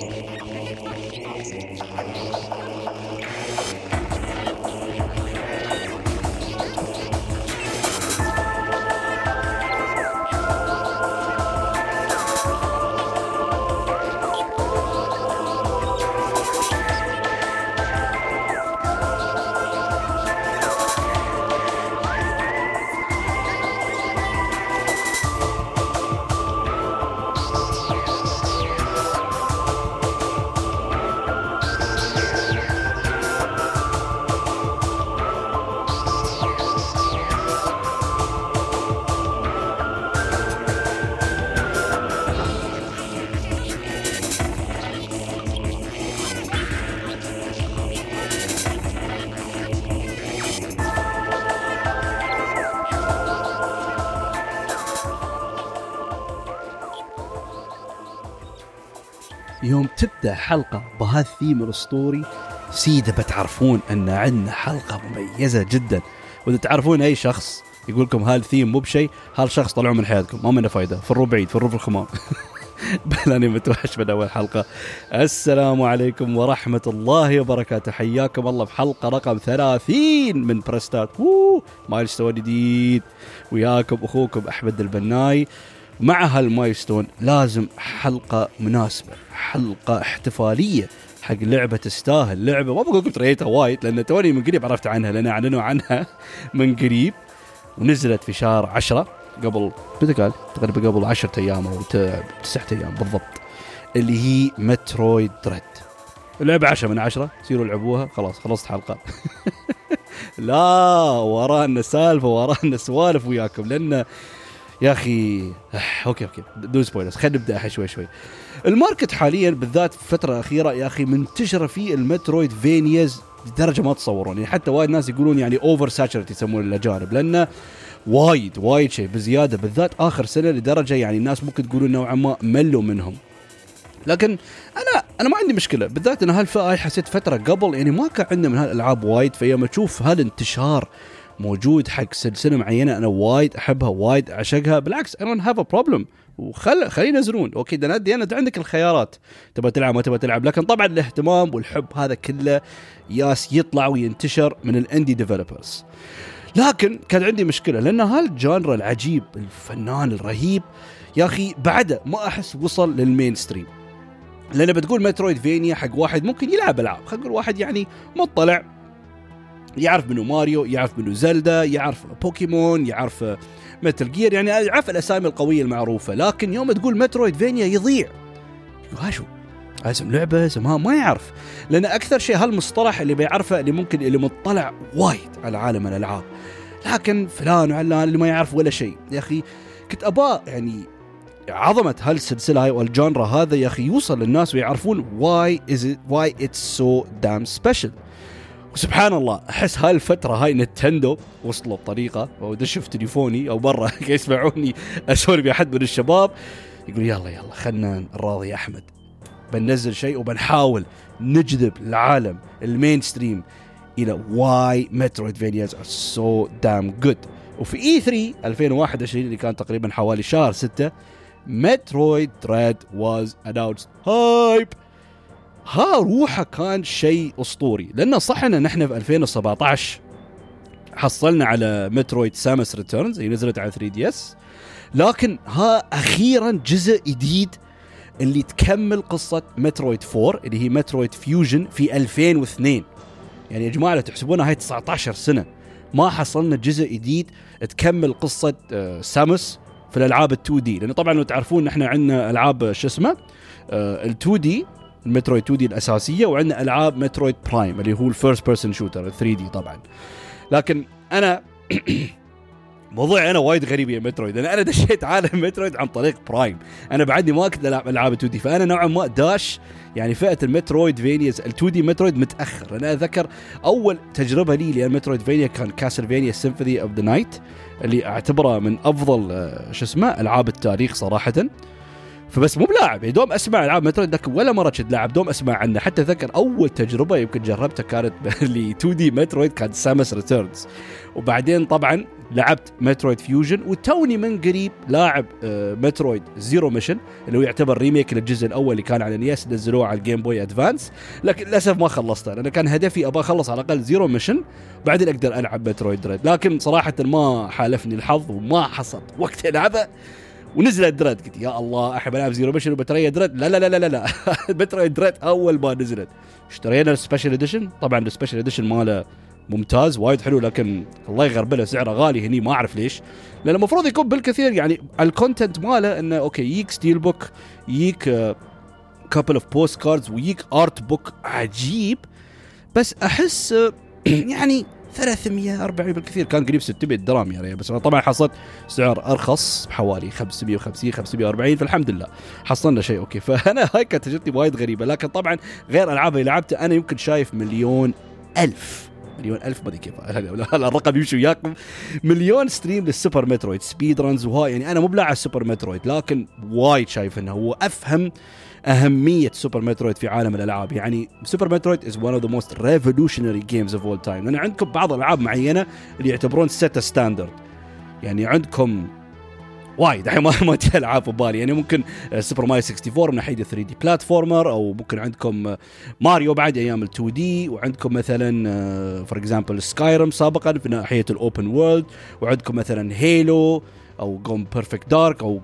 I'm sorry. يوم تبدا حلقه بهالثيم الاسطوري سيده بتعرفون أن عندنا حلقة مميزة جدا. وإذا تعرفون أي شخص يقول لكم هالثيم مو بشيء هالشخص طلعوا من حياتكم. ما منه فايدة. فروا بعيد فروا في الخمام بل اني متوحش من أول حلقة. السلام عليكم ورحمة الله وبركاته. حياكم الله في حلقة رقم 30 من برستات. ووو مايلستون جديد. وياكم أخوكم أحمد البناي. مع هالمايلستون لازم حلقة مناسبة حلقة احتفالية حق لعبة تستاهل. لعبة ما بقول تريتها وايد لأن توني من قريب عرفت عنها لأن أعلنوا عنها من قريب. ونزلت في شهر 10 قبل متى قال؟ تقريبا قبل 10 أيام أو 9 أيام بالضبط. اللي هي مترويد دريد. اللعبة 10 من 10 سيروا العبوها خلاص خلصت حلقة. لا ورانا سالفة ورانا سوالف وياكم لأن يا أخي okay okay. دون spoilers خلينا نبدأ شوي شوي. ال market حاليا بالذات في الفترة الأخيرة يا أخي منتشرة فيه ال Metroidvanias لدرجة ما تصورون. يعني حتى وايد ناس يقولون يعني over saturated يسمون الاجانب لأنه وايد وايد شيء بزيادة بالذات آخر سنة لدرجة يعني الناس ممكن تقولون نوعا ما ملوا منهم. لكن أنا أنا ما عندي مشكلة. بالذات إن هالفئة حسيت فترة قبل يعني ما كان عندنا من هالألعاب وايد فيوم أشوف هالانتشار موجود حق سلسلة معينة أنا وايد أحبها وايد أعشقها. بالعكس أنا don't have a problem وخل خليه ينزلون okay دنا أنت عندك الخيارات. تبغى تلعب ما تبغى تلعب. لكن طبعا الاهتمام والحب هذا كله يالس يطلع وينتشر من ال indie developers لكن كان عندي مشكلة لأن ها ال genre العجيب الفنان الرهيب يا أخي بعده ما أحس وصل لل mainstream لأن بتقول Metroidvania حق واحد ممكن يلعب ألعاب. خلينا نقول واحد يعني مطلع يعرف منه ماريو يعرف منه زلدا يعرف بوكيمون يعرف Metal Gear يعني يعرف الأسامي القوية المعروفة. لكن يوم تقول Metroidvania يضيع. يقول ها شو اسم لعبه اسمها ما يعرف. لأن أكثر شيء هالمصطلح اللي بيعرفه اللي ممكن اللي مطلع وايد على عالم الألعاب. لكن فلان وعلان اللي ما يعرف ولا شيء. يا أخي كنت أبا يعني عظمة هالسلسلة هاي وال genre هذا يا أخي يوصل للناس ويعرفون why is why it's so damn special وسبحان الله أحس هاي الفترة هاي نتندو وصلوا بطريقه أو دشوا في تليفوني أو برا يسمعوني أسولف يا أحد من الشباب يقول يلا يلا خلنا نراضي أحمد. بننزل شيء وبنحاول نجذب العالم ال mainstream إلى why Metroidvanias are so damn good وفي E3 2021 اللي كان تقريبا حوالي شهر 6 Metroid Dread was announced hype ها روحه كان شيء أسطوري. لأنه صح إن نحن في 2017 حصلنا على Metroid Samus Returns اللي نزلت على 3DS. لكن ها أخيرا جزء جديد اللي تكمل قصة Metroid 4 اللي هي Metroid Fusion في 2002 يعني يا جماعة لو تحسبونها هاي 19 سنة. ما حصلنا جزء جديد تكمل قصة آه، Samus في الألعاب ال 2D لأن طبعا لو تعرفون إحنا عندنا ألعاب شو اسمه ال 2D ال Metroid 2D الأساسية وعندنا ألعاب Metroid Prime اللي هو ال first person shooter 3D طبعا. لكن أنا موضوعي أنا وايد غريب يا Metroid. لأن أنا دشيت عالم Metroid عن طريق Prime. أنا بعدني ما كنت ألعب ألعاب 2D فأنا نوعا ما داش يعني فئة ال Metroidvanias ال 2D Metroid متأخر. أنا اتذكر أول تجربة لي لل Metroidvania كان Castlevania Symphony of the Night اللي أعتبره من أفضل آه، شو اسمه ألعاب التاريخ صراحة. فبس مو بلاعب يعني دوم أسمع ألعاب Metroid ذاك ولا مرة كنت لاعب دوم أسمع عنه. حتى أتذكر أول تجربة يمكن جربتها كانت ل 2D Metroid كانت Samus Returns وبعدين طبعا لعبت Metroid Fusion وتوني من قريب لاعب Metroid Zero Mission اللي هو يعتبر remake للجزء الأول اللي كان على NES نزلوه على ال Game Boy Advance لكن للأسف ما خلصته لأن كان هدفي أبغى أخلص على الأقل Zero Mission بعدين أقدر ألعب Metroid Dread لكن صراحة ما حالفني الحظ وما حصلت وقت ألعبه. ونزلت Dread قلت يا الله أحب ألعب Zero Mission وبتريا Dread لا لا لا لا لا. بتريا Dread أول ما نزلت. اشترينا ال special edition طبعا ال special edition ماله ممتاز وايد حلو لكن الله يغربله سعره غالي هني ما أعرف ليش. لأن المفروض يكون بالكثير يعني ال content ماله إنه okay يجيك steelbook يجيك couple of postcards ويجيك art book عجيب. بس أحس آه، يعني 300 400 بالكثير. كان قريب 600 درهم يعني بس طبعا حصلت سعر أرخص بحوالي 550 540 فالحمد لله. حصلنا شيء okay. فأنا هاي كانت تجربتي وايد غريبة لكن طبعا غير ألعاب اللي لعبتها أنا يمكن شايف مليون ألف. مليون ألف ما كيف. الرقم يمشي وياكم. مليون stream لل Super Metroid. speedruns وهاي يعني أنا مو بلاعب Super Metroid لكن وايد شايف إنه هو أفهم أهمية Super Metroid في عالم الألعاب. يعني Super Metroid is one of the most revolutionary games of all time لأن عندكم بعض الالعاب معينة اللي يعتبرون set standard يعني عندكم وايد. الحين ما ما العاب في بالي. يعني ممكن Super Mario 64 من ناحيه 3D platformer أو ممكن عندكم ماريو بعد أيام ال 2D وعندكم مثلا for example Skyrim سابقا في ناحية ال open world وعندكم مثلا Halo أو جون Perfect Dark أو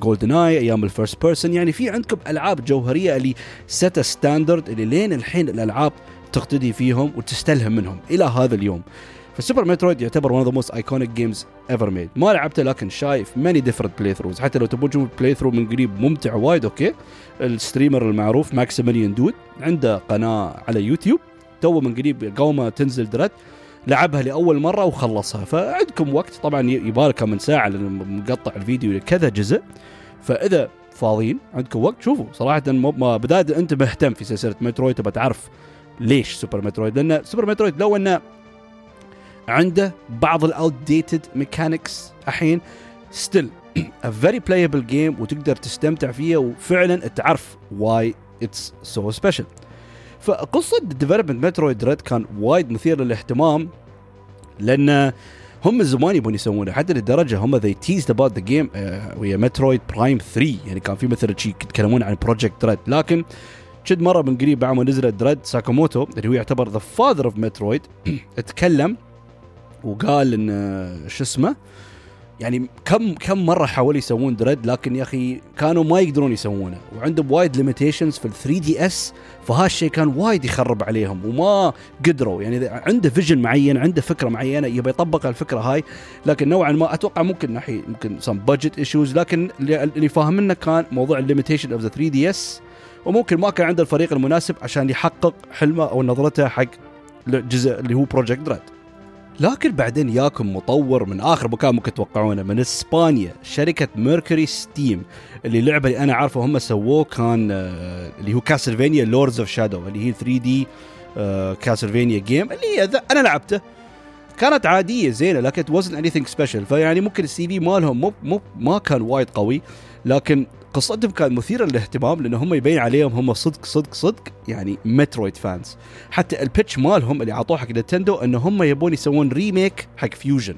GoldenEye أيام ال first person يعني في عندكم ألعاب جوهرية اللي set standard اللي لين الحين الألعاب تقتدي فيهم وتستلهم منهم إلى هذا اليوم. ف Super Metroid يعتبر one of the most iconic games ever made ما لعبته لكن شايف many different playthroughs حتى لو تبون تشوفون playthrough من قريب ممتع وايد okay؟ ال streamer المعروف Maximilian Dood عنده قناة على يوتيوب. تو من قريب قبل ما تنزل Dread لعبها لأول مرة وخلصها. فعندكم وقت طبعا يبالك من ساعة لأن مقطع الفيديو لكذا جزء. فإذا فاضيين عندكم وقت شوفوا. صراحة ما بدات أنت مهتم في سلسلة Metroid تبى تعرف ليش Super Metroid. لأن Super Metroid لو أنه عنده بعض ال outdated mechanics الحين still a very playable game وتقدر تستمتع فيها وفعلا تعرف why it's so special فقصة development Metroid Dread كان وايد مثير للاهتمام لأن هم زمان يبون يسوونه حتى لدرجة هم they teased about the game وهي Metroid Prime 3 يعني كان في مثل شيء يتكلمون عن Project Dread لكن شد مرة من قريب بعد ما نزلت Dread ساكاموتو اللي هو يعتبر the father of Metroid تكلم وقال إن آه، شو اسمه؟ يعني كم كم مرة حاولوا يسوون Dread لكن يا أخي كانوا ما يقدرون يسوونه. وعندهم وايد limitations في ال 3DS فهالشيء كان وايد يخرب عليهم وما قدروا. يعني عنده vision معين عنده فكرة معينة يبي يطبق الفكرة هاي لكن نوعا ما أتوقع ممكن ناحيه ممكن some budget issues لكن اللي فاهمنا كان موضوع ال limitation of the 3DS وممكن ما كان عنده الفريق المناسب عشان يحقق حلمه أو نظرته حق الجزء اللي هو Project Dread. لكن بعدين ياكم مطور من آخر مكان ممكن تتوقعونه من إسبانيا شركة MercurySteam اللي اللعبه اللي أنا عارفه هم سووه كان آه، اللي هو Castlevania Lords of Shadow اللي هي 3D Castlevania game اللي هي أنا لعبته. كانت عادية زينة لكن it wasn't anything special. فيعني ممكن ال CV مالهم مو مو ما كان وايد قوي لكن قصتهم كانت مثيره للاهتمام لأن هم يبين عليهم هم صدق صدق صدق يعني Metroid fans حتى ال pitch مالهم اللي اعطوه حق Nintendo ان هم يبون يسوون remake حق Fusion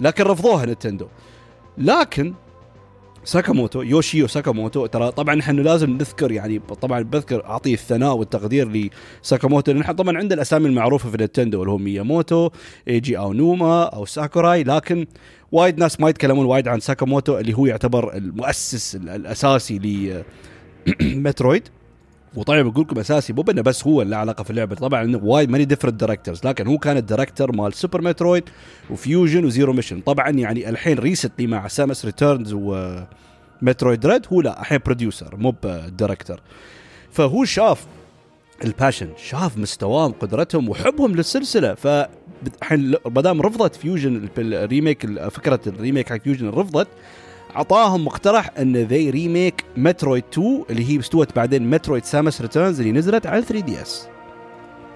لكن رفضوها Nintendo لكن ساكاموتو يوشيو ساكاموتو ترى طبعا إحنا لازم نذكر يعني طبعا بذكر أعطيه الثناء والتقدير لساكاموتو لأن طبعا عنده الأسامي المعروفة في Nintendo اللي هو مياموتو إيجي أونوما أو ساكوراي لكن وايد ناس ما يتكلمون وايد عن ساكاموتو اللي هو يعتبر المؤسس الأساسي ل Metroid وطبعا بقول لكم أساسي مو بأنه بس هو اللي علاقة في اللعبة طبعا وايد many different directors لكن هو كان ال director مال Super Metroid و Fusion و Zero Mission طبعا يعني الحين recently مع Samus Returns و Metroid Dread هو لا الحين producer مو ب director فهو شاف ال passion شاف مستواهم قدرتهم وحبهم للسلسلة. ف الحين ما دام رفضت Fusion ال remake فكرة ال remake حق Fusion رفضت. عطاهم مقترح أن they remake Metroid 2 اللي هي استوت بعدين Metroid Samus Returns اللي نزلت على 3DS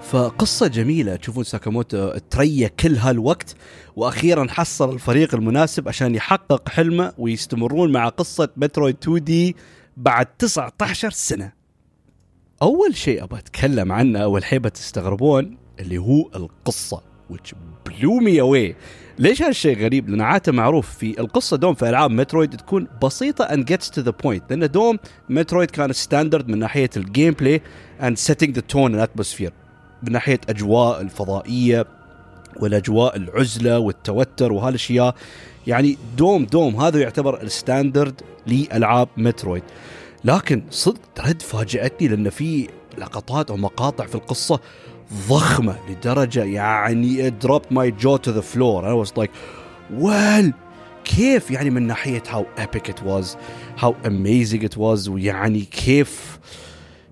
فقصة جميلة تشوفون ساكاموتو تريا كل هالوقت وأخيرا حصل الفريق المناسب عشان يحقق حلمه ويستمرون مع قصة Metroid 2D بعد 19 سنة. أول شيء أبغى أتكلم عنه أول حيبة تستغربون اللي هو القصة. which blew me away ليش هالشيء غريب؟ لأن عادة معروف في القصة دوم في ألعاب Metroid تكون بسيطة and gets to the point. لأن دوم Metroid كانت standard من ناحية ال gameplay setting the tone and atmosphere. من ناحية أجواء الفضائية والأجواء العزلة والتوتر وهالأشياء. يعني دوم دوم هذا يعتبر ال standard لألعاب Metroid. لكن صدق Dread فاجاتني لأن في لقطات أو مقاطع في القصة ضخمه لدرجه يعني it dropped my jaw to the floor I was like well كيف يعني من ناحيه how epic it was how amazing it was ويعني كيف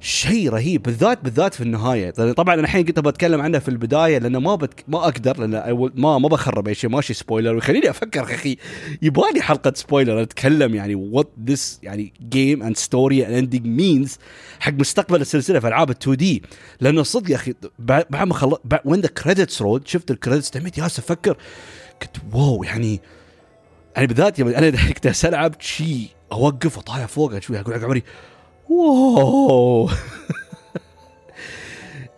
شيء رهيب بالذات بالذات في النهاية. طبعا أنا الحين كنت بتكلم عنه في البداية لأنه ما بتك... ما أقدر لأن ما ما بخرب أي شيء ماشي spoiler ويخليني أفكر أخي يبالي حلقة spoiler أتكلم يعني what this يعني game and story and ending means حق مستقبل السلسلة في ألعاب ال 2D لأنه صدق يا أخي بعد ما خلص when the credits roll شفت ال credits تميت جالس أفكر كنت wow يعني. يعني بالذات أنا كنت العب شيء أوقف واطالع فوق أقول عمري wow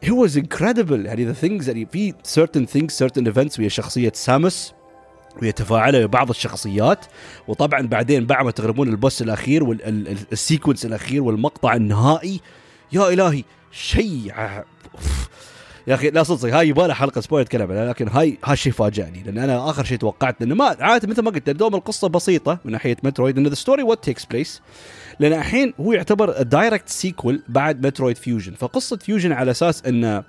it was incredible. يعني the things يعني في certain things certain events. ويا شخصية سامس وهي تفاعلها بعض الشخصيات. وطبعا بعدين بعد ما تغلبون ال boss الأخير وال sequence الأخير والمقطع النهائي. يا إلهي شيء يا أخي لا صدق هاي يبغى حلقة spoil اتكلم عنها لكن هاي هالشيء فاجأني لأن أنا آخر شيء توقعت لأنه ما عادة مثل ما قلت دوم القصة بسيطة من ناحية مترويد in the story what takes place لأن الحين هو يعتبر direct sequel بعد مترويد فيوجن فقصة فيوجن على أساس انه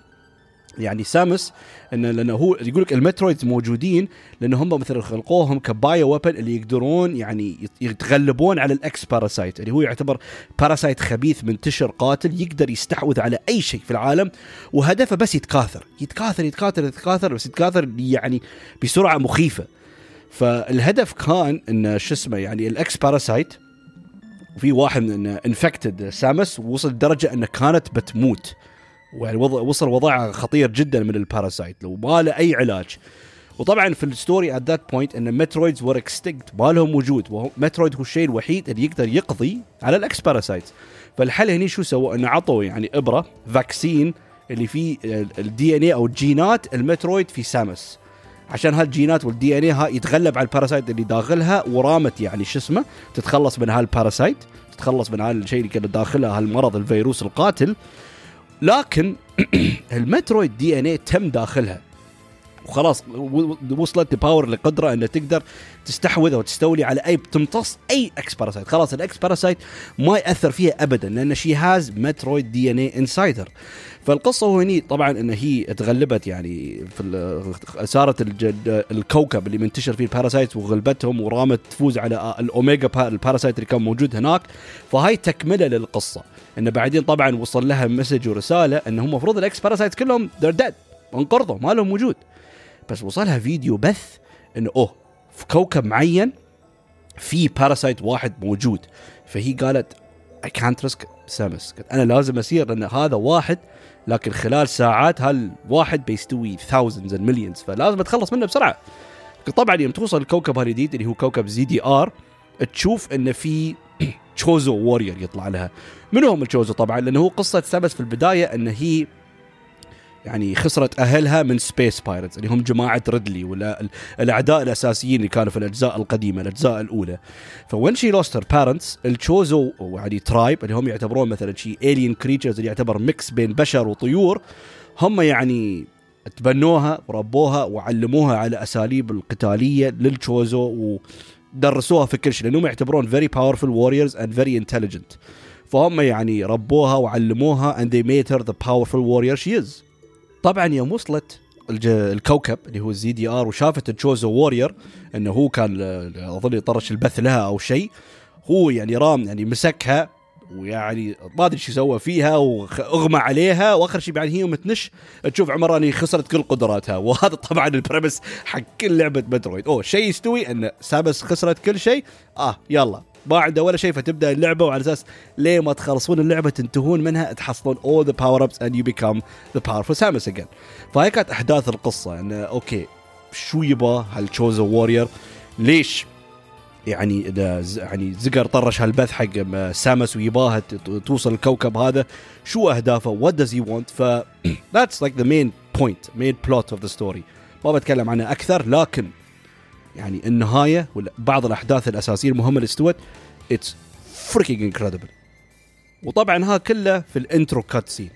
يعني سامس انه لأنه هو يقول لك ال Metroids موجودين لأن هم مثلا خلقوهم ك bio weapon اللي يقدرون يعني يتغلبون على ال X parasite اللي هو يعتبر parasite خبيث منتشر قاتل يقدر يستحوذ على أي شيء في العالم وهدفه بس يتكاثر. يتكاثر يتكاثر يتكاثر بس يتكاثر يعني بسرعة مخيفة. فالهدف كان إن شو اسمه يعني ال X parasite وفي واحد من infected سامس وصل لدرجة أنه كانت بتموت. ويعني وصل وضعها خطير جدا من ال parasite لو ما له أي علاج. وطبعا في ال story at that point أن Metroids were extinct ما لهم وجود. مترويد هو الشيء الوحيد اللي يقدر يقضي على ال X parasite فالحل هني شو سووا أنه عطوا يعني إبرة vaccine اللي فيه ال DNA أو الجينات المترويد في سامس. عشان هالجينات وال DNA يتغلب على ال parasite اللي داخلها ورامت يعني شو اسمه تتخلص من هالباراسايت تتخلص من هالشيء اللي كان داخلها هالمرض الفيروس القاتل. لكن المترويد DNA تم داخلها. وخلاص وصلت ل power لقدرة إنها تقدر تستحوذ أو تستولي على أي تمتص أي X parasite خلاص ال X parasite ما يأثر فيها ابدا لأن she has Metroid DNA inside her فالقصة هني طبعا إن هي تغلبت يعني في صارت الكوكب اللي منتشر فيه ال parasite وغلبتهم ورامت تفوز على ال Omega ال parasite اللي كان موجود هناك. فهاي تكملة للقصة. انه بعدين طبعا وصل لها message ورسالة انه هم المفروض ال X parasite كلهم they're dead انقرضوا ما لهم وجود. بس وصلها فيديو بث إنه أوه في كوكب معين في parasite واحد موجود. فهي قالت اي كانت ريسك سامس. أنا لازم اسير لأن هذا واحد لكن خلال ساعات هالواحد بيستوي thousands and millions فلازم أتخلص منه بسرعة. طبعا يوم توصل الكوكب الجديد اللي هو كوكب ZDR تشوف انه في تشوزو warrior يطلع لها. من هم التشوزو طبعا لأنه هو قصة سامس في البداية إن هي يعني خسرت أهلها من space pirates اللي هم جماعة ريدلي ولا الأعداء الأساسيين اللي كانوا في الأجزاء القديمة الأجزاء الأولى. ف when she lost her parents التشوزو يعني tribe اللي هم يعتبرون مثلا شي alien creatures اللي يعتبر mix بين بشر وطيور هم يعني تبنوها وربوها وعلموها على أساليب القتالية للتشوزو ودرسوها في كل شيء لأنهم يعتبرون very powerful warriors and very intelligent. فهم يعني ربوها وعلموها and they made her the powerful warrior she is. طبعا يوم وصلت الكوكب اللي هو ال ZDR وشافت التشوزو warrior إنه هو كان أظن يطرش البث لها أو شيء هو يعني رام يعني مسكها ويعني ما أدري شو سوى فيها واغمى عليها وآخر شيء بعد هي متنش تشوف عمرها خسرت كل قدراتها وهذا طبعا ال premise حق كل لعبة مترويد أوه شيء يستوي إن سامس خسرت كل شيء. آه يلا. ما عنده ولا شيء فتبدأ اللعبة وعلى أساس ليه ما تخلصون اللعبة تنتهون منها تحصلون all the power ups and you become the powerful Samus again. فهي كانت أحداث القصة انه أوكي شو يبغى هالتشوزو warrior ليش؟ يعني إذا يعني زقر طرش هالبث حق سامس ويباها توصل الكوكب هذا شو أهدافه؟ what does he want ف that's like the main point main plot of the story ما بتكلم عنها أكثر لكن يعني النهاية وبعض الأحداث الأساسية المهمة اللي استوت it's freaking incredible وطبعا ها كله في ال intro cutscene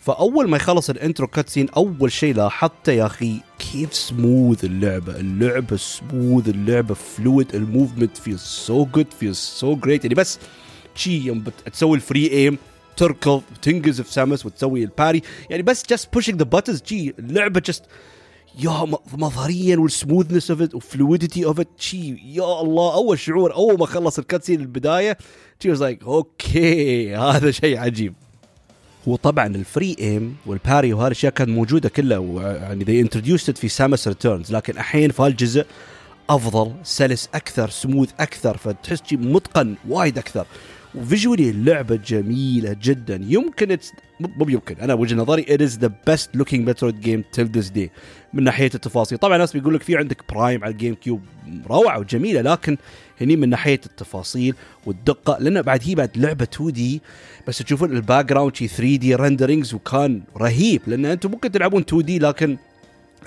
فأول ما يخلص ال intro cutscene أول شيء لاحظته يا أخي كيف smooth اللعبة. اللعبة smooth اللعبة fluid ال movement في so good في so great يعني بس شي يوم تسوي ال free aim تركض تنقز في سامس وتسوي ال parry. يعني بس just pushing the buttons شي اللعبة just يا مظهريا وال smoothness of it و fluidity of it شي يا الله أول شعور أول ما خلص ال cutscene البداية شي was like okay هذا شيء عجيب. وطبعا ال free aim وال parry وهذه الأشياء كانت موجودة كلها يعني they introduced في سامس ريتيرنز لكن الحين في هالجزء أفضل سلس أكثر سموث أكثر فتحس متقن وايد أكثر. وفيجولي اللعبه جميلة جدا. يمكن مو يمكن أنا وجهه نظري it is the best looking Metroid game till this day. من ناحية التفاصيل. طبعا ناس بيقول لك في عندك برايم على ال GameCube روعة وجميلة لكن هني من ناحية التفاصيل والدقة لأن بعد هي بعد لعبة 2D بس تشوفون ال background شي 3D renderings وكان رهيب لأن أنتم ممكن تلعبون 2D لكن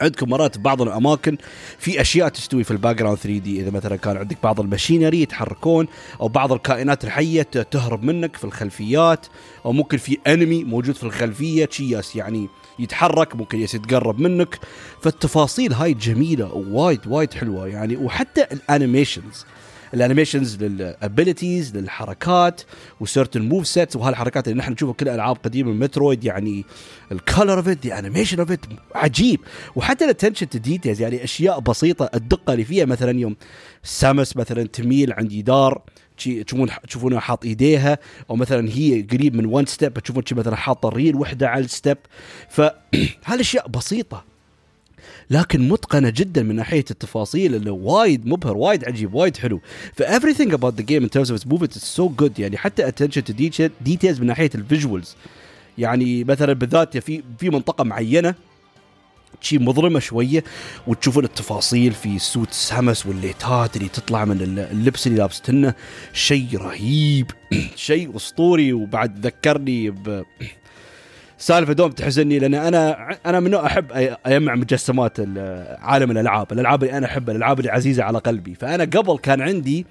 عندكم مرات بعض الأماكن في أشياء تستوي في ال background 3D. إذا مثلا كان عندك بعض ال machinery يتحركون أو بعض الكائنات الحية تهرب منك في الخلفيات أو ممكن في enemy موجود في الخلفية تشياس يعني يتحرك ممكن يتقرب منك. فالتفاصيل هاي جميلة ووايد وايد حلوة يعني. وحتى ال animations ال animations لل abilities للحركات و certain move sets. وهالحركات اللي نحن نشوفها كل ألعاب قديمة مترويد يعني ال color of it the animation of it عجيب. وحتى ال attention to details يعني أشياء بسيطة الدقة اللي فيها مثلا يوم سامس مثلا تميل عند جدار تشوفون تشوفونها حاط إيديها أو مثلا هي قريب من one step تشوفون مثلا حاطة الريل وحدة على ال step فهالاشياء بسيطة. لكن متقنة جدا من ناحية التفاصيل اللي وايد مبهر وايد عجيب وايد حلو. ف everything about the game in terms of its movement is so good. يعني حتى attention to details من ناحية ال visuals يعني مثلا بالذات في في منطقة معينة شي مظلمة شوية وتشوفون التفاصيل في suit سامس وال ليتات اللي تطلع من اللبس اللي لابستنه شيء رهيب. شيء أسطوري. وبعد ذكرني ب سالفة دوم تحزني لأن أنا أنا من نوع أحب اجمع مجسمات عالم الألعاب، الألعاب اللي أنا أحبها، الألعاب اللي عزيزة على قلبي، فأنا قبل كان عندي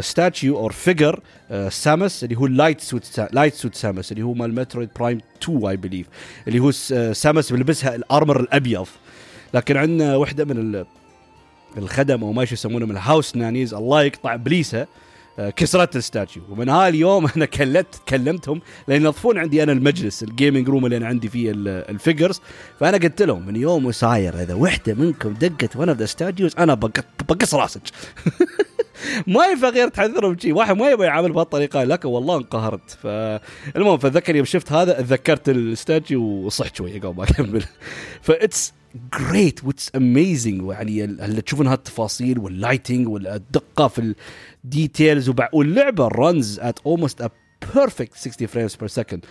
statue or figure سامس اللي هو ال light suit light suit سامس اللي هو مال مترويد برايم 2 I believe اللي هو سامس بيلبسها ال armor الأبيض. لكن عندنا وحدة من الخدم أو ما يسمونه من ال house nannies الله يقطع إبليسه. كسرت ال statue. ومن هاليوم أنا كلمت كلمتهم لأن ينظفون عندي أنا المجلس ال gaming room اللي أنا عندي فيه ال figures فأنا قلت لهم من يوم وصاير اذا وحدة منكم دقت one of the statues أنا بقص راسك. ما ينفع غير تحذرهم شيء واحد ما يبغى يعامل بهالطريقة. لكن والله انقهرت. فالمهم فاتذكر يوم شفت هذا تذكرت ال statue وصحت شوية قبل ما أكمل. ف it's great و it's amazing يعني اللي تشوفون هالتفاصيل وال lighting والدقة في ال details واللعبة runs at almost a perfect 60 frames per second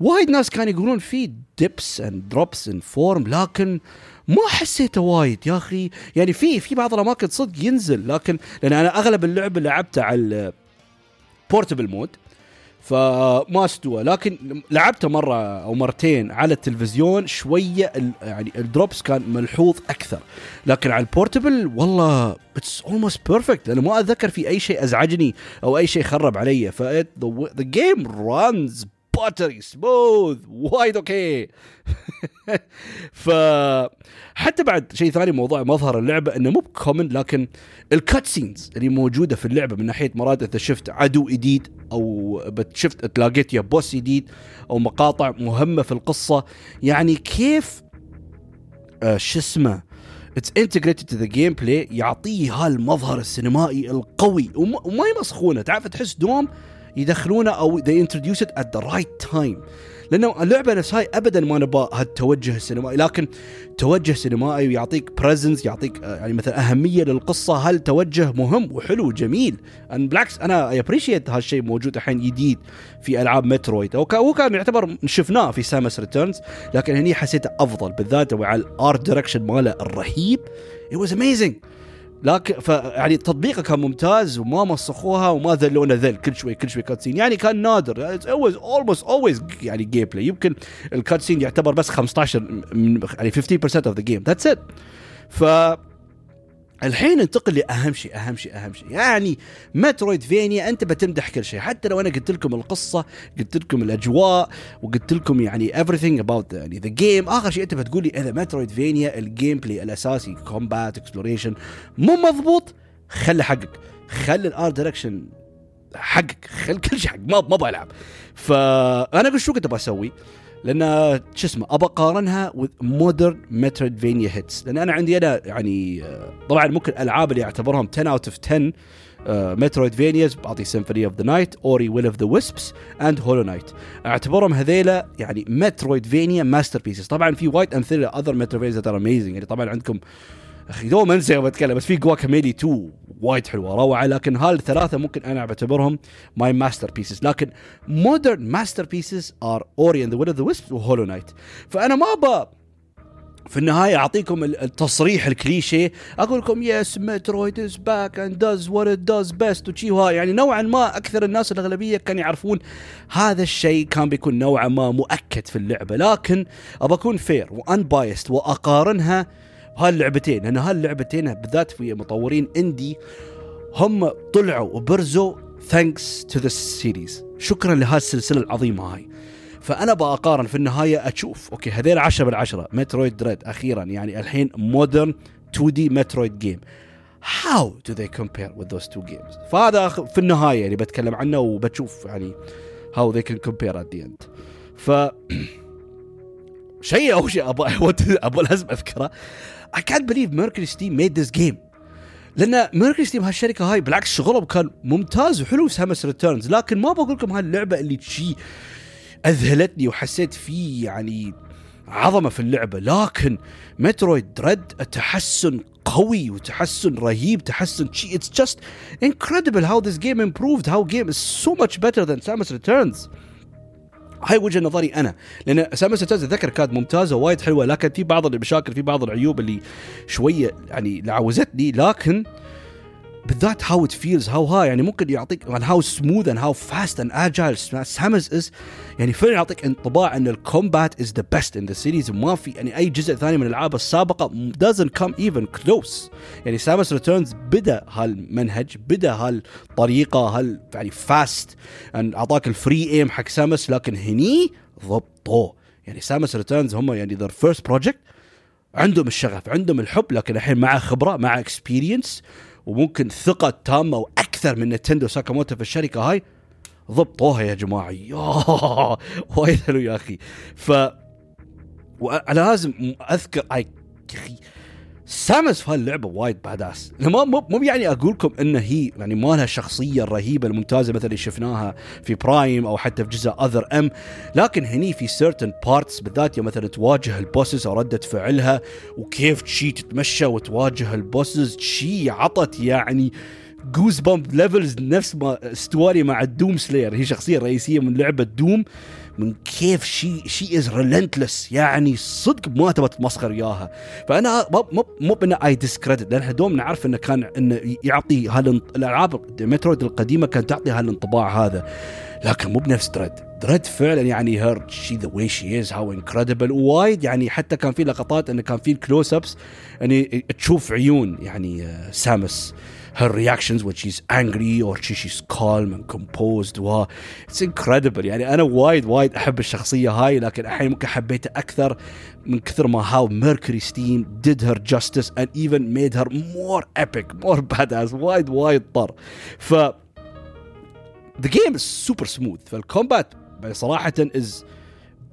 وايد ناس كانوا يقولون في dips and drops in فورم لكن ما حسيته وايد يا أخي. يعني في في بعض الأماكن صدق ينزل لكن لأن أنا أغلب اللعب لعبته على ال portable mode فما استوى. لكن لعبته مرة أو مرتين على التلفزيون شوية يعني ال drops كان ملحوظ أكثر. لكن على ال portable والله it's almost perfect لأنه ما أتذكر في أي شيء أزعجني أو أي شيء خرب علي. ف the game runs buttery smooth وايد okay. ف حتى بعد شيء ثاني موضوع مظهر اللعبة إنه مو common لكن ال cutscenes اللي موجودة في اللعبة من ناحية مرات إذا شفت عدو جديد أو شفت تلاقيت يا boss جديد أو مقاطع مهمة في القصة يعني كيف آه شو اسمه it's integrated to the gameplay يعطيه هالمظهر السينمائي القوي وما يمسخونه تعرف تحس دوم يدخلونه أو they introduce it at the right time. لأنه اللعبة نفسها ابدا ما نبغى هالتوجه السينمائي لكن توجه سينمائي ويعطيك presence يعطيك آه، يعني مثلا أهمية للقصة. هالتوجه مهم؟ وحلو وجميل أن بالعكس أنا appreciate هالشيء موجود الحين جديد في ألعاب مترويد. هو كان يعتبر شفناه في سامس ريتيرنز لكن هني حسيته أفضل بالذات مع ال art direction ماله الرهيب. It was amazing. لكن ف يعني تطبيقه كان ممتاز وما مسخوها وما ذلونا ذل كل شوي كل شوي cutscene يعني كان نادر. Always almost always يعني gameplay يمكن ال cutscene يعتبر بس 15 من يعني 15% of the game. That's it. ف الحين ننتقل لأهم شيء أهم شيء أهم شيء. يعني metroidvania أنت بتمدح كل شيء. حتى لو أنا قلت لكم القصة قلت لكم الأجواء وقلت لكم يعني everything about يعني the game آخر شيء أنت بتقول لي إذا metroidvania ال gameplay الأساسي combat exploration مو مضبوط خلي حقك. خلي ال art direction حقك. خل كل شيء حق ما ما بلعب فأنا قلت شو كنت أبغى أسوي؟ لأن شو اسمه ابى أقارنها modern metroidvania hits. لأن أنا عندي أنا يعني آه، طبعا ممكن الألعاب اللي أعتبرهم 10 out of 10 metroidvanias بعطي Symphony of the Night Ori Will of the Wisps and Hollow Knight أعتبرهم هذيلا يعني metroidvania masterpieces طبعا في وايد أمثلة other Metroid that are amazing يعني طبعا عندكم أخي دوم انسى يوم اتكلم بس في جواكاميلي 2 وايد حلوة روعة لكن هالثلاثه ممكن أنا بعتبرهم my masterpieces لكن modern masterpieces are Ori and the Will of the Wisps و Hollow Knight فأنا ما ابى في النهاية أعطيكم التصريح الكليشيه أقول لكم yes Metroid is back and does what it does best وشي يعني نوعا ما أكثر الناس الأغلبية كانوا يعرفون هذا الشيء كان بيكون نوعا ما مؤكد في اللعبة. لكن أبى أكون fair و unbiased واقارنها بهاللعبتين لأن هاللعبتين بالذات في مطورين indie هم طلعوا وبرزوا thanks to the series شكرا لهالسلسله العظيمه هاي فانا بقارن في النهايه أشوف أوكي هذيل 10 بالعشرة مترويد دريد أخيرا يعني الحين modern 2D مترويد game how do they compare with those two games فهذا في النهايه اللي بتكلم عنه وبتشوف يعني how they can compare at the end ف شيء اول شيء أبغى أبغى لازم اذكره I can't believe Mercury Steam made this game. لأن ميركوري ستيم هالشركة هاي بالعكس شغلهم كان ممتاز وحلو سامس ريتيرنز لكن ما بقول لكم هاللعبة اللي شي أذهلتني وحسيت فيه يعني عظمة في اللعبة. لكن مترويد دريد تحسن قوي وتحسن رهيب تحسن شي. it's just incredible how this game improved how game is so much better than Samus Returns. هاي وجهة نظري أنا. لأن سامس ريتيرنز اتذكر كانت ممتازة وايد حلوة لكن في بعض المشاكل في بعض العيوب اللي شوية يعني لعوزتني لكن بالذات how it feels how ها يعني ممكن يعطيك هاو سموث اند هاو فاست اند اجايل سامز از يعني فعلا يعطيك انطباع إن ال combat is the best in the series وما في يعني أي جزء ثاني من الألعاب السابقة doesn't come even close. يعني سامس ريتيرنز بدأ هالمنهج بدأ هالطريقة هال يعني fast أعطاك ال free aim حق سامس لكن هني ضبطوه. يعني سامس ريتيرنز هم يعني the first project عندهم الشغف عندهم الحب لكن الحين مع خبرة مع experience وممكن ثقة تامة وأكثر من نتندو ساكاموتو في الشركة هاي. ضبطوها يا جماعة. يا وايد حلو يا أخي. ف وأنا لازم أذكر اي سامس في هاللعبه وايد badass مو مو يعني أقول لكم ان هي يعني ما لها الشخصيه الرهيبه الممتازة مثل اللي شفناها في برايم أو حتى في جزء اذر ام لكن هني في certain parts بالذات يوم مثلا تواجه ال bosses أو ردة فعلها وكيف تشي تتمشى وتواجه ال bosses شي عطت يعني goosebump levels نفس ما story مع الدوم سلاير هي شخصية رئيسية من لعبة دوم من كيف she she is relentless يعني صدق ما تبغى تمسخر اياها فانا مو مو by any discredit لأن دوم نعرف إنه كان إنه يعطي هالالعاب مترويد القديمة كانت تعطي هالانطباع هذا. لكن مو بنفس دريد. دريد فعلا يعني here she the way she is how incredible وايد يعني حتى كان في لقطات انه كان في ال close ups يعني تشوف عيون يعني سامس. Uh, her reactions when she's angry or she, she's calm and composed. و it's incredible. يعني أنا وايد وايد أحب الشخصية هاي لكن الحين ممكن حبيتها أكثر من كثر ما how Mercury Steam did her justice and even made her more epic more badass. وايد وايد طر ف the game is super smooth. فال combat صراحة is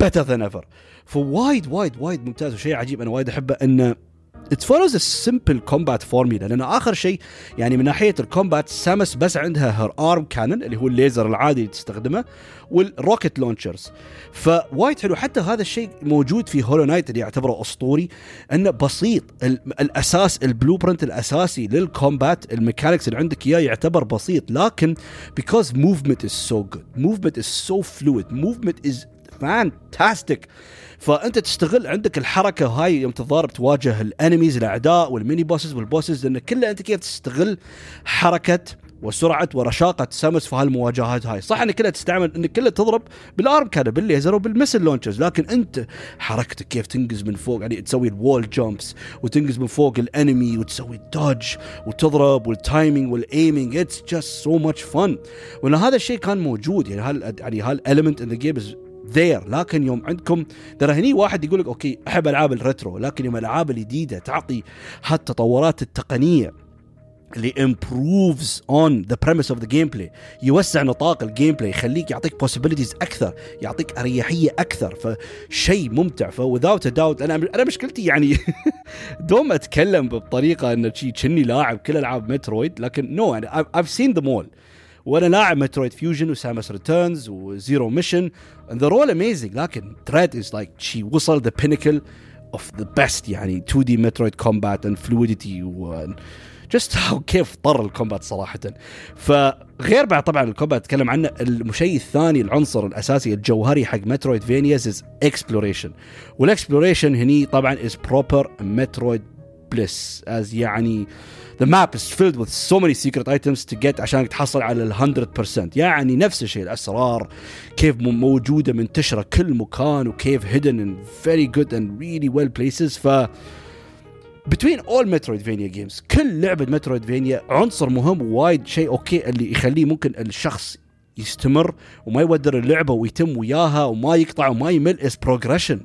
better than ever. فوايد وايد وايد ممتاز وشيء عجيب. أنا وايد أحبه إنه it follows a simple combat formula لأن آخر شيء يعني من ناحية ال combat سامس بس عندها her arm cannon اللي هو الليزر العادي اللي تستخدمه وال rocket launchers فوايد حلو. حتى هذا الشيء موجود في هولو نايت اللي يعتبره أسطوري. إنه بسيط. الأساس ال blueprint الأساسي لل combat ال mechanics اللي عندك إياه يعتبر بسيط. لكن because movement is so good movement is so fluid movement is fantastic. فأنت تستغل عندك الحركة هاي يوم تتضارب تواجه ال enemies الأعداء وال mini bosses وال bosses لأن كلها أنت كيف تستغل حركة وسرعة ورشاقة سامس في هالمواجهات هاي. صح ان كلها تستعمل إنك كلها تضرب بال arm cannon بالليزر وبال missile launchers لكن أنت حركتك كيف تنقز من فوق يعني تسوي ال wall jumps وتنقز من فوق ال enemy وتسوي ال dodge وتضرب وال timing وال aiming it's just so much fun وإن هذا الشيء كان موجود يعني هال يعني هال element in the game there لكن يوم عندكم ترى هني واحد يقول لك أوكي أحب ألعاب ال retro. لكن يوم الالعاب الجديدة تعطي هالتطورات التقنية اللي improves on the premise of the gameplay. يوسع نطاق ال gameplay يخليك يعطيك possibilities أكثر يعطيك أريحية أكثر فشيء ممتع. ف without a doubt أنا أنا مشكلتي يعني دوم أتكلم بطريقة إنه شي كني لاعب كل ألعاب مترويد لكن no no, يعني I've seen them وأنا لاعب مترويد فيوجن وسامس ريتيرنز وزيرو ميشن they're all amazing. لكن دريد is like شي وصل the pinnacle of the best. يعني 2D مترويد combat fluidity و just هاو كيف طر ال combat صراحة. فغير بعد طبعا ال combat اتكلم عنه الشيء الثاني العنصر الأساسي الجوهري حق metroidvanias is exploration وال exploration هني طبعا is proper مترويد bliss as يعني the map is filled with so many secret items to get عشان تحصل على ال 100% يعني نفس الشيء الأسرار كيف موجودة منتشرة كل مكان وكيف hidden in very good and really well places. ف between اول metroidvania games كل لعبة metroidvania عنصر مهم وايد شيء أوكي اللي يخليه ممكن الشخص يستمر وما يودر اللعبة ويتم وياها وما يقطع وما يمل is progression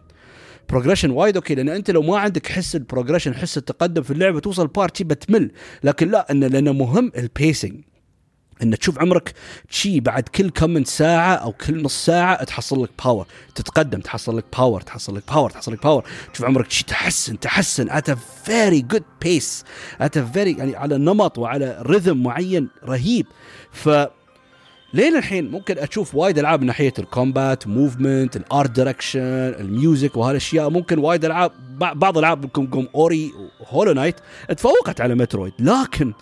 progression وايد أوكي لأن أنت لو ما عندك حس ال progression حس التقدم في اللعبة توصل part بتمل. لكن لا انه لأنه مهم ال pacing إن تشوف عمرك شي بعد كل كم من ساعة أو كل نص ساعة تحصل لك power تتقدم تحصل لك power تحصل لك power تحصل لك power تشوف عمرك شي تحسن تحسن at a very good pace at a very يعني على نمط وعلى rhythm معين رهيب. ف لين الحين ممكن أشوف وايد ألعاب من ناحية ال combat movement ال art direction ال music وهالأشياء. ممكن وايد ألعاب بعض الالعاب ممكن Ori و Hollow Knight تفوقت على Metroid لكن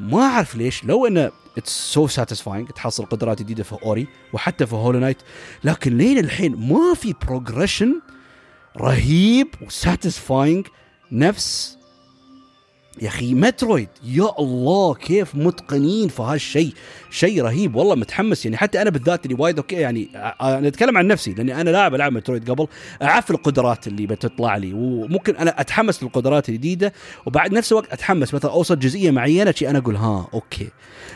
ما أعرف ليش لو إنه it's so satisfying تحصل قدرات جديدة في Ori وحتى في Hollow Knight لكن لين الحين ما في progression رهيب و satisfying نفس يا أخي Metroid. يا الله كيف متقنين في هالشيء؟ شيء رهيب. والله متحمس. يعني حتى أنا بالذات اللي وايد okay يعني أنا أتكلم عن نفسي لأني أنا لاعب ألعاب Metroid قبل. أعرف القدرات اللي بتطلع لي وممكن أنا أتحمس للقدرات الجديدة وبعد نفس الوقت أتحمس. مثلا أوصل جزئية معينة شيء أنا أقول ها okay.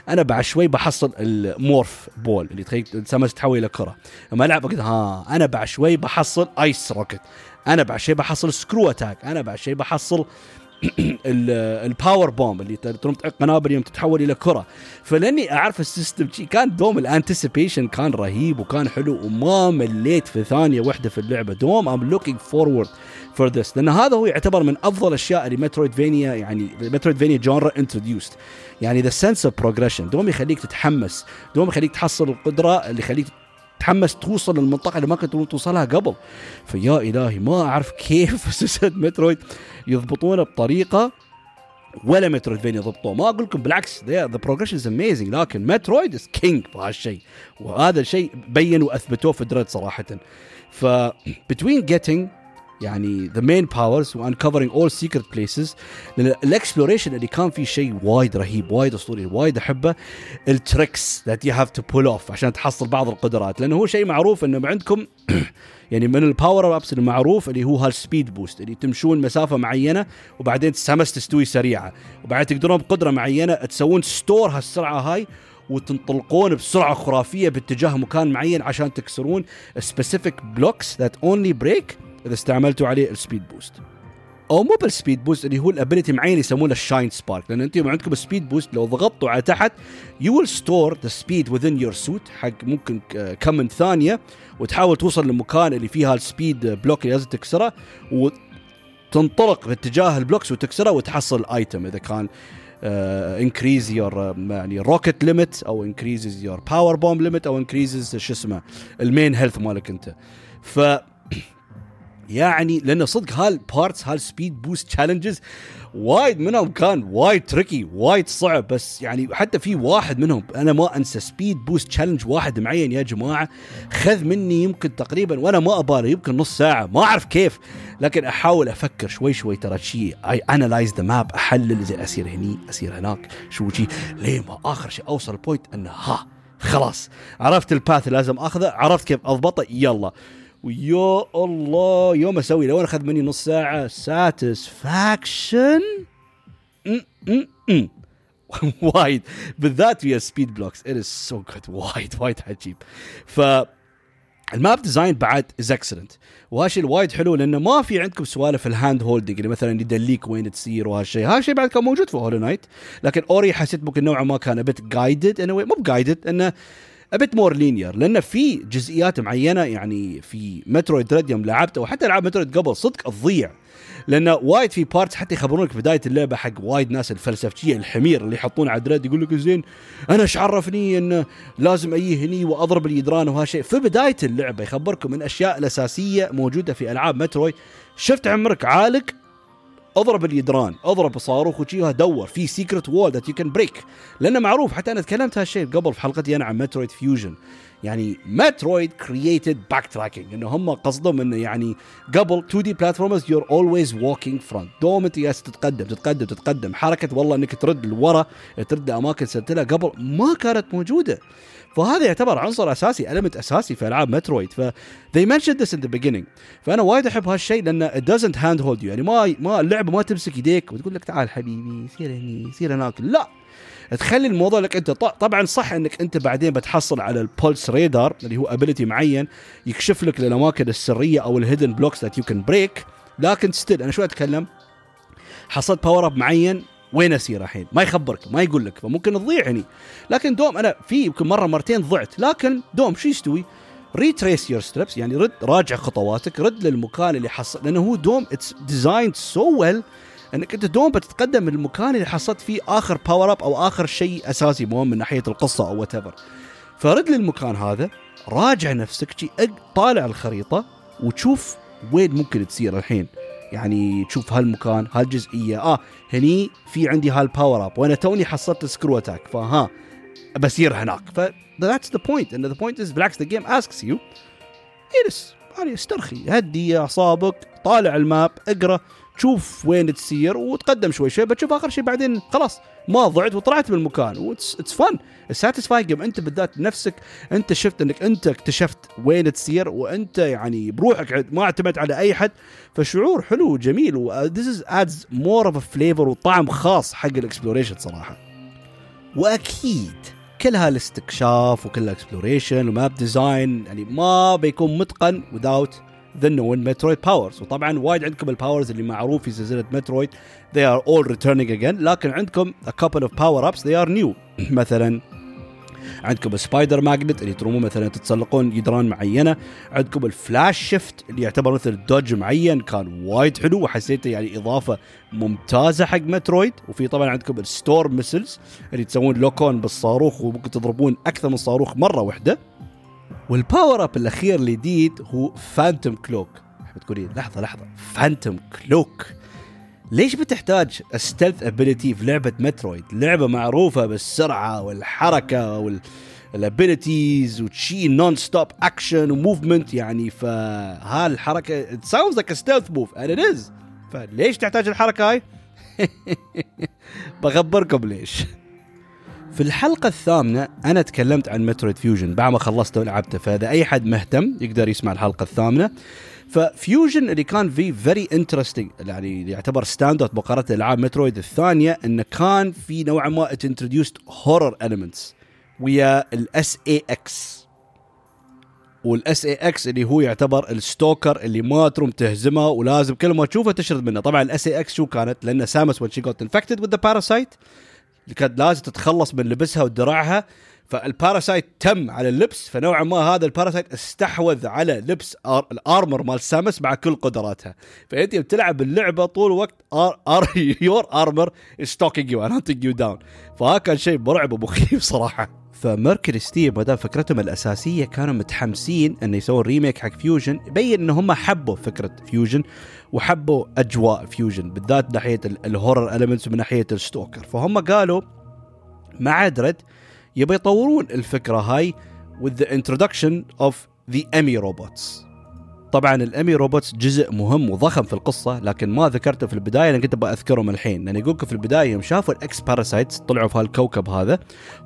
أنا بعد شوي بحصل ال Morph Ball اللي تخيل تتحول إلى كرة. لما ألعب أقول ها أنا بعد شوي بحصل ice rocket أنا بعد شوي بحصل Screw Attack أنا بعد شوي بحصل ال Power Bomb اللي ترمي قنابل يوم تتحول إلى كرة. فلأني أعرف ال system كان دوم ال anticipation كان رهيب وكان حلو وما مليت في ثانية واحدة في اللعبة. دوم I'm looking forward for this لأن هذا هو يعتبر من أفضل الأشياء اللي Metroidvania يعني Metroidvania genre introduced يعني the sense of progression دوم يخليك تتحمس. دوم يخليك تحصل القدرة اللي يخليك تحمس توصل للمنطقة اللي ما كنت توصلها قبل. فيا إلهي ما أعرف كيف سلسله Metroid يضبطونه بطريقة ولا Metroidvania يضبطوه. ما أقول لكم بالعكس the progression is amazing لكن Metroid is king في هالشيء. وهذا الشيء بينوا وأثبتوه في Dread صراحة. ف between getting يعني the main powers و uncovering all secret places ال exploration اللي كان فيه شيء وايد رهيب وايد أسطوري وايد أحبه ال tricks that you have to pull off عشان تحصل بعض القدرات. لأنه هو شيء معروف إنه عندكم يعني من ال power ups المعروف اللي هو ها ال Speed Boost اللي تمشون مسافة معينة وبعدين سمس تستوي سريعة. وبعدين تقدرون بقدرة معينة تسوون store هالسرعة هاي وتنطلقون بسرعة خرافية باتجاه مكان معين عشان تكسرون specific blocks that only break إذا استعملتوا عليه ال Speed Boost أو مو بال Speed Boost اللي هو ال ability معين يسمونه ال Shinespark لأن أنتم عندكم Speed Boost لو ضغطتوا على تحت you will store the speed within your suit حق ممكن كم من ثانية وتحاول توصل للمكان اللي فيها ال speed block اللي لازم تكسره وتنطلق باتجاه ال blocks وتكسره وتحصل ال item إذا كان increase uh, your uh, يعني rocket limit أو increases your Power Bomb limit أو increases شو اسمه ال main health مالك أنت. ف يعني لأن صدق هالبارتس هالسبيد بوست تشالنجز وايد منهم كان وايد tricky وايد صعب. بس يعني حتى في واحد منهم أنا ما أنسى Speed Boost challenge واحد معين يا جماعة. خذ مني يمكن تقريبا وأنا ما أبالي يمكن نص ساعة ما أعرف كيف. لكن أحاول أفكر شوي شوي ترى شيء I analyze the map أحلل زي أسير هني أسير هناك شو شيء ليه ما آخر شيء أوصل ال point إنه ها خلاص عرفت ال path لازم أخذه عرفت كيف أضبطه يلا. ويا الله يوم أسوي لو أخذ مني نص ساعة satisfaction وايد. بالذات ويا speed blocks it is so good وايد وايد عجيب. ف ال map design بعد از excellent وهالشيء الوايد حلو لأنه ما في عندكم سوالف ال hand holding اللي مثلا يدليك وين تصير وهالشيء هالشيء بعد كان موجود في Hollow Knight لكن Ori حسيت ممكن نوعا ما كان a bit guided انه مو ب guided إنه a bit more linear لأن في جزئيات معينة يعني في Metroid Dread يوم لعبته وحتى العاب Metroid قبل صدق تضيع لأن وايد في parts حتى يخبرونك بداية اللعبة حق وايد ناس الفلسفتية الحمير اللي يحطون على Dread يقول لك زين أنا إيش عرفني إن لازم أجي هني وأضرب الجدران وهالشيء. في بداية اللعبة يخبركم من الاشياء الأساسية موجودة في ألعاب Metroid شفت عمرك عالق؟ اضرب الجدران اضرب صاروخ وشيها دور في secret wall that you can break لأنه معروف حتى أنا تكلمت هالشيء قبل في حلقتي أنا عن Metroid Fusion يعني Metroid created backtracking انه هم قصدهم انه يعني قبل 2D platformers you're always walking front دوم أنت تتقدم تتقدم تتقدم. حركة والله إنك ترد لورا ترد أماكن سلتلها قبل ما كانت موجودة. فهذا يعتبر عنصر أساسي element أساسي في ألعاب Metroid ف they mentioned this in the beginning. فأنا وايد أحب هالشيء لأنه it doesn't hand hold you. يعني ما ما اللعبة ما تمسك يديك وتقول لك تعال حبيبي سير هني سير هناك. لا! تخلي الموضوع لك انت طبعا صح انك انت بعدين بتحصل على ال Pulse Radar اللي هو ability معين يكشف لك الاماكن السرية أو ال hidden blocks that you can break لكن still أنا شو أتكلم حصلت power up معين وين أسير الحين؟ ما يخبرك ما يقول لك فممكن تضيع هني. لكن دوم أنا في يمكن مرة مرتين ضعت. لكن دوم شو يستوي؟ retrace your steps يعني رد راجع خطواتك رد للمكان اللي حصل لأنه هو دوم it's designed so well انك انت دوم بتتقدم المكان اللي حصلت فيه آخر power up أو آخر شيء أساسي مهم من ناحية القصة أو what فرد للمكان هذا راجع نفسك طالع الخريطة وتشوف وين ممكن تصير الحين. يعني تشوف هالمكان هالجزئية. آه هني في عندي ها ال power up وأنا توني حصلت Screw Attack فها بسير هناك. ف that's the point. And the point is بالعكس the game asks you اجلس استرخي هدي اعصابك طالع ال map اقرأ. تشوف وين تسير وتقدم شوي شوي بتشوف آخر شيء بعدين خلاص ما ضعت وطلعت من المكان. و it's fun satisfying أنت بالذات نفسك أنت شفت إنك أنت اكتشفت وين تسير وأنت يعني بروحك ما اعتمدت على أي حد. فشعور حلو وجميل و this adds more of flavor وطعم خاص حق ال exploration صراحة. وأكيد كل هالاستكشاف وكل ال exploration و map design يعني ما بيكون متقن without the known Metroid powers. وطبعا وايد عندكم ال powers اللي معروف في سلسلة Metroid they are all returning again. لكن عندكم a couple of power ups they are new. مثلا عندكم ال Spider Magnet اللي ترومون مثلا تتسلقون جدران معينة. عندكم ال Flash Shift اللي يعتبر مثل dodge معين. كان وايد حلو وحسيته يعني إضافة ممتازة حق Metroid وفي طبعا عندكم ال Storm Missiles اللي تسوون lock on بالصاروخ. وممكن تضربون أكثر من صاروخ مرة واحدة. وال power up الأخير الجديد هو Phantom Cloak بتقولي لحظة لحظة. Phantom Cloak ليش بتحتاج stealth ability في لعبة Metroid لعبة معروفة بالسرعة والحركة وال ال abilities وشي non stop action و movement يعني فهالحركة it sounds like stealth move and it is فليش تحتاج الحركة هاي؟ بخبركم ليش. في الحلقة الثامنة أنا تكلمت عن Metroid Fusion بعد ما خلصته ولعبته فإذا أي حد مهتم يقدر يسمع الحلقة الثامنة. ف Fusion اللي كان فيه very interesting يعني يعتبر stand out مقارنة العاب Metroid الثانية إنه كان في نوعا ما introduced horror elements ويا ال SA-X وال SA-X اللي هو يعتبر ال stalker اللي ما تروم تهزمه ولازم كل ما تشوفه تشرد منه. طبعا الاس اي إكس شو كانت؟ لأن Samus وين she got infected with the parasite كانت لازم تتخلص من لبسها ودراعها فال parasite تم على اللبس فنوعا ما هذا ال parasite استحوذ على لبس آر ال armor مال Samus مع كل قدراتها. فأنت بتلعب اللعبة طول الوقت your armor stalking you you down فهذا كان شيء مرعب ومخيف صراحة. ف MercurySteam ما فكرتهم الأساسية كانوا متحمسين انه يسوون remake حق Fusion يبين ان هم حبوا فكرة Fusion وحبوا أجواء Fusion بالذات ناحية ال horror elements ومن ناحية ال stalker. فهم قالوا مع Dread يبي يطورون الفكرة هاي with the introduction of the EMMI robots. طبعا ال EMMI robots جزء مهم وضخم في القصة لكن ما ذكرته في البداية لأن كنت بذكرهم الحين. لأن يقولك في البداية يوم شافوا ال X parasites طلعوا في هالكوكب هذا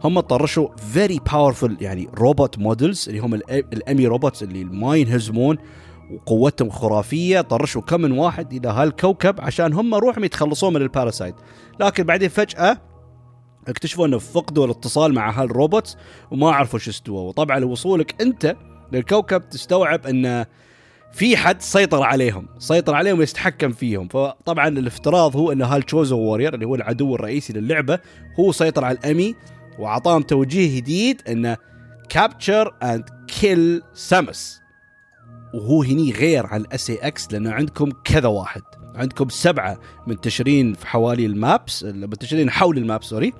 هم طرشوا very powerful يعني robot models اللي هم ال EMMI robots اللي ما ينهزمون وقوتهم خرافية طرشوا كم من واحد إلى هالكوكب عشان هم روحهم يتخلصون من ال parasite لكن بعدين فجأة اكتشفوا إنه فقدوا الاتصال مع هال robots وما عرفوا شو استوى. وطبعا وصولك أنت للكوكب تستوعب انه في حد سيطر عليهم سيطر عليهم ويتحكم فيهم. فطبعا الافتراض هو ان هال Chozo warrior اللي هو العدو الرئيسي للعبة هو سيطر على ال EMMI وأعطاهم توجيه جديد إنه capture and kill Samus وهو هني غير عن الاس اي إكس لأنه عندكم كذا واحد. عندكم سبعة منتشرين في حوالي ال maps منتشرين حول ال map sorry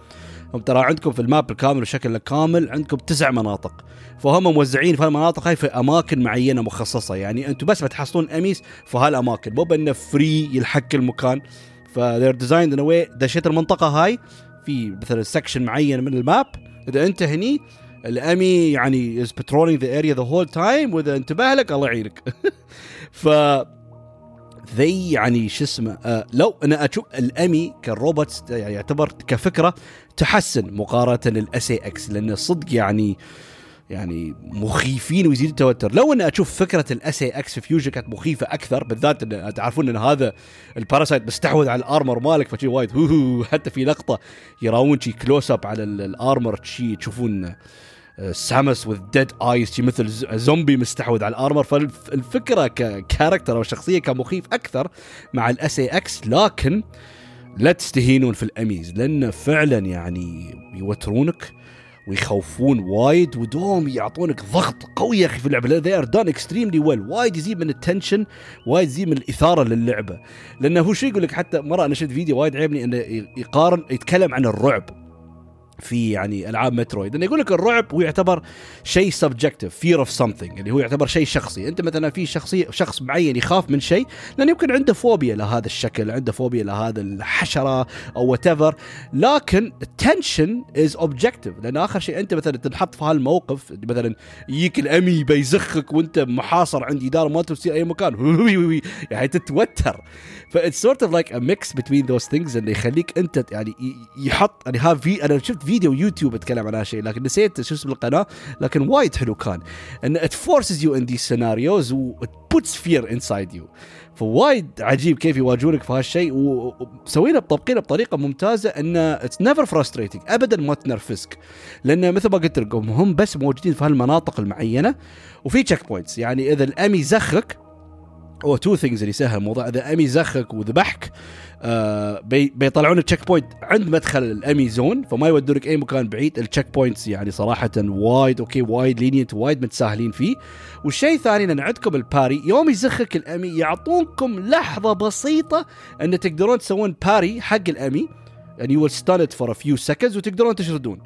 هم ترى عندكم في ال map الكامل بشكل كامل عندكم تسع مناطق. فهم موزعين في المناطق هاي في أماكن معينة مخصصة. يعني أنتم بس بتحصلون EMMIs في هالأماكن. مو بأنه free يلحق المكان. ف they're designed إن دشيت المنطقة هاي في مثلا section معين من ال map إذا أنت هني ال EMMI يعني is patrolling the area the whole time وإذا انتبه لك الله يعينك. ف the يعني شو اسمه آه لو أنا أشوف ال EMMI ك robot يعني يعتبر كفكرة تحسن مقارنة للاس اي إكس لأنه صدق يعني يعني مخيفين ويزيد التوتر. لو اني أشوف فكرة الاس اي إكس في Fusion كانت مخيفة أكثر بالذات إن تعرفون إن هذا ال parasite مستحوذ على ال armor مالك فشي وايد هو حتى في لقطة يراون شي close up على ال armor شي تشوفون Samus with dead eyes مثل زومبي مستحوذ على ال armor. فالفكرة ك character أو شخصية كان مخيف أكثر مع الاس اي إكس لكن لا تستهينون في ال EMMIs لأنه فعلا يعني يوترونك ويخوفون وايد ودوم يعطونك ضغط قوي يا أخي في اللعبة. they are done extremely well وايد يزيد من ال tension وايد يزيد من الإثارة للعبة. لأنه هو شو يقول لك حتى مرة أنا شفت فيديو وايد عجبني إنه يقارن يتكلم عن الرعب. في يعني ألعاب Metroid. انه يقول لك الرعب هو يعتبر شيء subjective fear of something اللي هو يعتبر شيء شخصي. أنت مثلا في شخصية شخص معين يخاف من شيء لأنه يمكن عنده فوبيا لهذا الشكل عنده فوبيا لهذا الحشرة أو what لكن ال tension is objective لأن آخر شيء أنت مثلا تنحط في هالموقف مثلا يجيك ال EMMI بيزخك وأنت محاصر عند دار ما تصير أي مكان يعني تتوتر. ف it's sort of like a mix between those things إنه يخليك أنت يعني يحط يعني ها في أنا شفت فيديو يوتيوب اتكلم عن هالشيء لكن نسيت شو اسم القناة لكن وايد حلو كان. إن it forces you in these scenarios و puts fear inside you فوايد عجيب كيف يواجهونك في هالشيء ومسوينه بطبقينه بطريقة ممتازة انه it's never frustrating ابدا ما تنرفزك. لأن مثل ما قلت لكم هم بس موجودين في هالمناطق المعينة وفي checkpoints يعني إذا ال EMMI زخك هو two things اللي يسهل الموضوع اذا EMMI زخك وذبحك آه بي بيطلعون ال checkpoint عند مدخل ال EMMI zone فما يودونك أي مكان بعيد. ال checkpoints يعني صراحة وايد okay وايد lenient وايد متساهلين فيه. والشيء الثاني إن عندكم ال parry يوم يزخك ال EMMI يعطونكم لحظة بسيطة إن تقدرون تسوون parry حق ال EMMI. يعني you stun for a few seconds وتقدرون تشردون.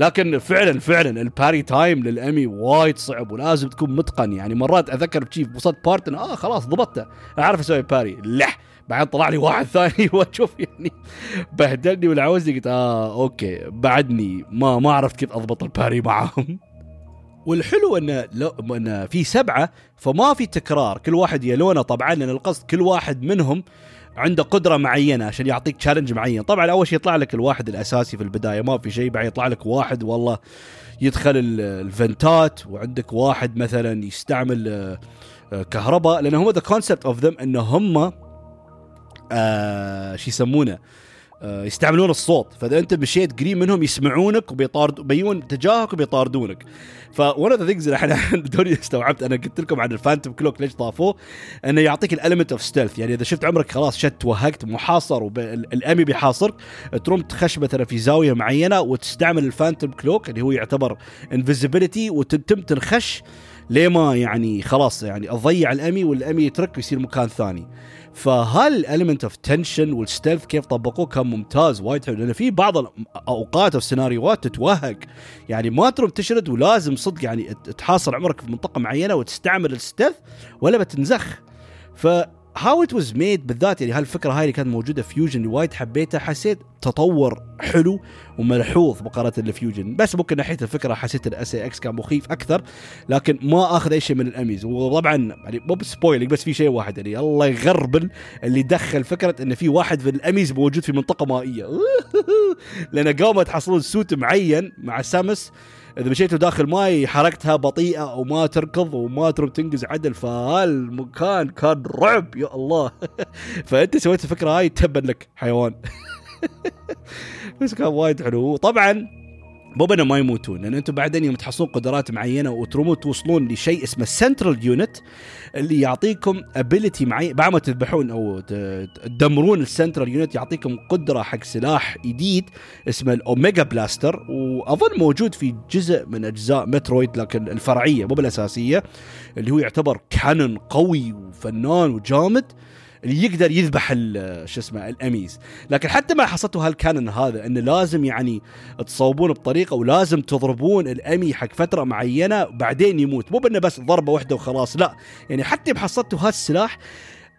لكن فعلا فعلا ال parry time لل EMMI وايد صعب ولازم تكون متقن. يعني مرات أذكر بشيف وصلت بارت آه خلاص ضبطته أعرف أسوي parry. لح! بعدين طلع لي واحد ثاني. وأشوف يعني بهدلني والعوزني قلت آه okay. بعدني ما ما عرفت كيف أضبط ال parry معاهم. والحلو إنه لو إنه في سبعة فما في تكرار. كل واحد يلونه طبعا لأن القصد كل واحد منهم عنده قدرة معينة عشان يعطيك challenge معين. طبعا أول شيء يطلع لك الواحد الأساسي في البداية ما في شيء بعد يطلع لك واحد والله يدخل الفنتات وعندك واحد مثلا يستعمل آه، آه، كهرباء لأن هم ذا كونسبت اوف ذم ان هم آه شو يسمونه؟ يستعملون الصوت. فإذا أنت مشيت قريب منهم يسمعونك وبيطارد بيون تجاهك وبيطاردونك. اوف ذا ثينجز الحين دوني استوعبت أنا قلت لكم عن الفانتوم كلوك ليش ضافوه إنه يعطيك الالمنت اوف ستيلث يعني إذا شفت عمرك خلاص شت توهقت محاصر والامي بيحاصرك تروم تخش مثلا في زاوية معينة وتستعمل ال Phantom Cloak اللي هو يعتبر invisibility وتتم تنخش ليه يعني خلاص يعني تضيع ال EMMI وال EMMI يترك ويصير مكان ثاني. فهل ال element of tension وال stealth كيف طبقوه كان ممتاز وايد حلو؟ لأن في بعض الاوقات أو سيناريوهات تتوهق. يعني ما تروم تشرد ولازم صدق يعني تحاصر عمرك في منطقة معينة وتستعمل ال stealth ولا بتنزخ. ف how it was made بالذات يعني هالفكره هاي اللي كانت موجودة في Fusion وايد حبيتها حسيت تطور حلو وملحوظ مقارنه ل Fusion بس ممكن ناحية الفكرة حسيت الاس إكس كان مخيف أكثر لكن ما أخذ أي شيء من ال EMMIs. وطبعا يعني مو ب spoiling بس في شيء واحد يعني الله يغربل اللي دخل فكرة إن في واحد في ال EMMIs موجود في منطقة مائية. لأن قاموا تحصلون suit معين مع Samus إذا مشيتوا داخل ماي حركتها بطيئة وما تركض وما تنقز عدل فهالمكان كان رعب يا الله. فأنت سويت الفكرة هاي تبا لك حيوان. بس كان وايد حلو. طبعا مو بنا ما يموتون لأن أنتم بعدين يوم تحصلون قدرات معينة وترمون توصلون لشيء اسمه Central Unit اللي يعطيكم ability معين بعد ما تذبحون أو تدمرون ال Central Unit يعطيكم قدرة حق سلاح جديد اسمه ال Omega Blaster وأظن موجود في جزء من أجزاء Metroid لكن الفرعية مو بالأساسية اللي هو يعتبر cannon قوي وفنان وجامد. اللي يقدر يذبح شو اسمه ال EMMIs لكن حتى ما حصلتوا هال cannon هذا انه لازم يعني تصوبون بطريقة ولازم تضربون ال EMMI حق فترة معينة بعدين يموت. مو بإنه بس ضربة واحدة وخلاص لا. يعني حتى بحصلتوا هالسلاح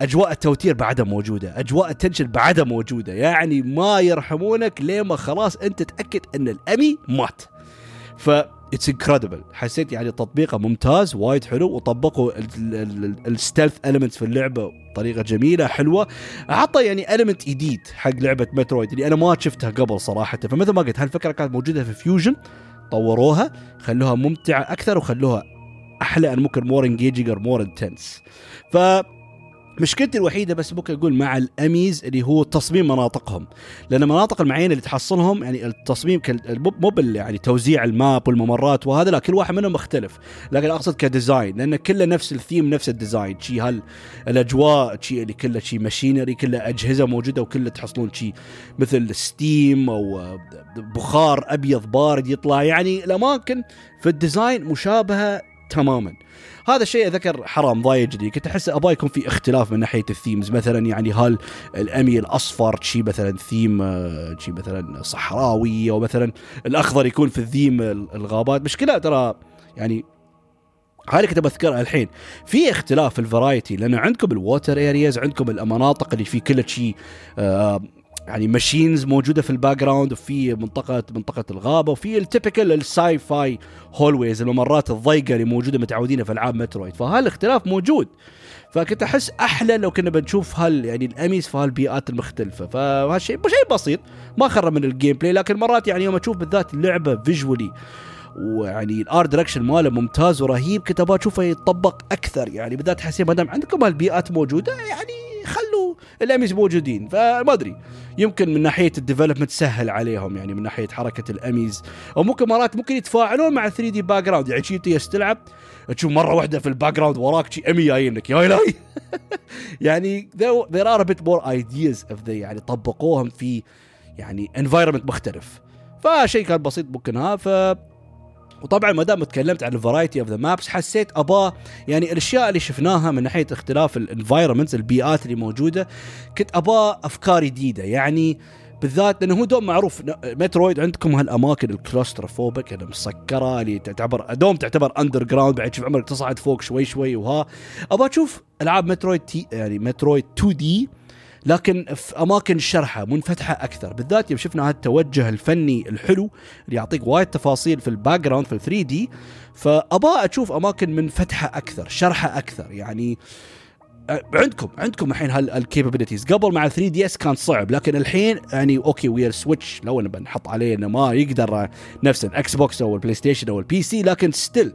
أجواء التوتير بعدها موجودة. أجواء ال tension بعدها موجودة. يعني ما يرحمونك لين ما خلاص أنت تأكد إن ال EMMI مات. ف it's incredible حسيت يعني تطبيقه ممتاز وايد حلو وطبقوا ال stealth elements في اللعبة بطريقة جميلة حلوة. حطوا يعني element جديد حق لعبة Metroid اللي أنا ما شفتها قبل صراحة. فمثل ما قلت هالفكرة كانت موجودة في Fusion طوروها خلوها ممتعة أكثر وخلوها أحلى ممكن more engaging more intense ف مشكلتي الوحيدة بس ممكن أقول مع ال EMMIs اللي هو تصميم مناطقهم. لأن المناطق المعينه اللي تحصلهم يعني التصميم مو يعني توزيع ال map والممرات وهذا لا كل واحد منهم مختلف. لكن أقصد ك design لأن كله نفس الثيم نفس ال design. شي هال الأجواء شي اللي كله شي machinery كله أجهزة موجودة وكله تحصلون شي مثل steam أو بخار أبيض بارد يطلع. يعني الأماكن في ال design مشابهة تماما. هذا الشيء ذكر حرام ضايق جدي كنت أحس أبغى يكون في اختلاف من ناحية ال themes. مثلا يعني هال ال EMMI الأصفر شي مثلا ثيم آه، شي مثلا صحراوي أو مثلا الأخضر يكون في الثيم الغابات. مشكلة ترى يعني هذه كنت بذكرها الحين. في اختلاف في ال variety لأن عندكم ال water areas عندكم المناطق اللي في كل شيء آه يعني machines موجودة في ال background وفي منطقه منطقة الغابة وفي ال typical ال sci-fi hallways الممرات الضيقة اللي موجودة متعودين في ألعاب Metroid. فهالاختلاف موجود. فكنت أحس أحلى لو كنا بنشوف هال يعني ال EMMIs في هالبيئات المختلفة. فهالشيء شيء بسيط. ما خرب من ال gameplay لكن مرات يعني يوم أشوف بالذات اللعبه visually ويعني ال art direction ماله ممتاز ورهيب كنت أبغى اشوفه يتطبق أكثر. يعني بالذات حسين ما دام عندكم هالبيئات موجودة يعني خلوا ال EMMIs موجودين. فما أدري يمكن من ناحية ال development سهل عليهم يعني من ناحية حركة ال EMMIs. أو ممكن مرات ممكن يتفاعلون مع 3D background يعني شي تلعب تشوف مرة واحدة في ال background وراك شي EMMI جايين لك. يا الهي يعني are a bit more ideas of the يعني طبقوهم في يعني environment مختلف. فشيء كان بسيط ممكن ها ف وطبعا ما دام تكلمت عن ال variety of the maps حسيت أبا يعني الأشياء اللي شفناها من ناحية اختلاف ال environments البيئات اللي موجودة كنت أبا افكار جديدة. يعني بالذات لأنه هو دوم معروف Metroid عندكم هالأماكن ال claustrophobic اللي مسكرة اللي تعتبر دوم تعتبر underground بعد تشوف عمرك تصعد فوق شوي شوي وها. أبغى أشوف ألعاب Metroid تي يعني Metroid 2D لكن في أماكن شرحة منفتحة أكثر. بالذات يوم شفنا هذا التوجه الفني الحلو اللي يعطيك وايد تفاصيل في ال background في 3D فابى أشوف أماكن منفتحة أكثر شرحة أكثر. يعني عندكم عندكم الحين هال capabilities قبل مع 3DS كان صعب لكن الحين يعني okay ويا ال Switch لو بنحط عليه إنه ما يقدر نفس ال Xbox أو ال PlayStation أو ال PC لكن still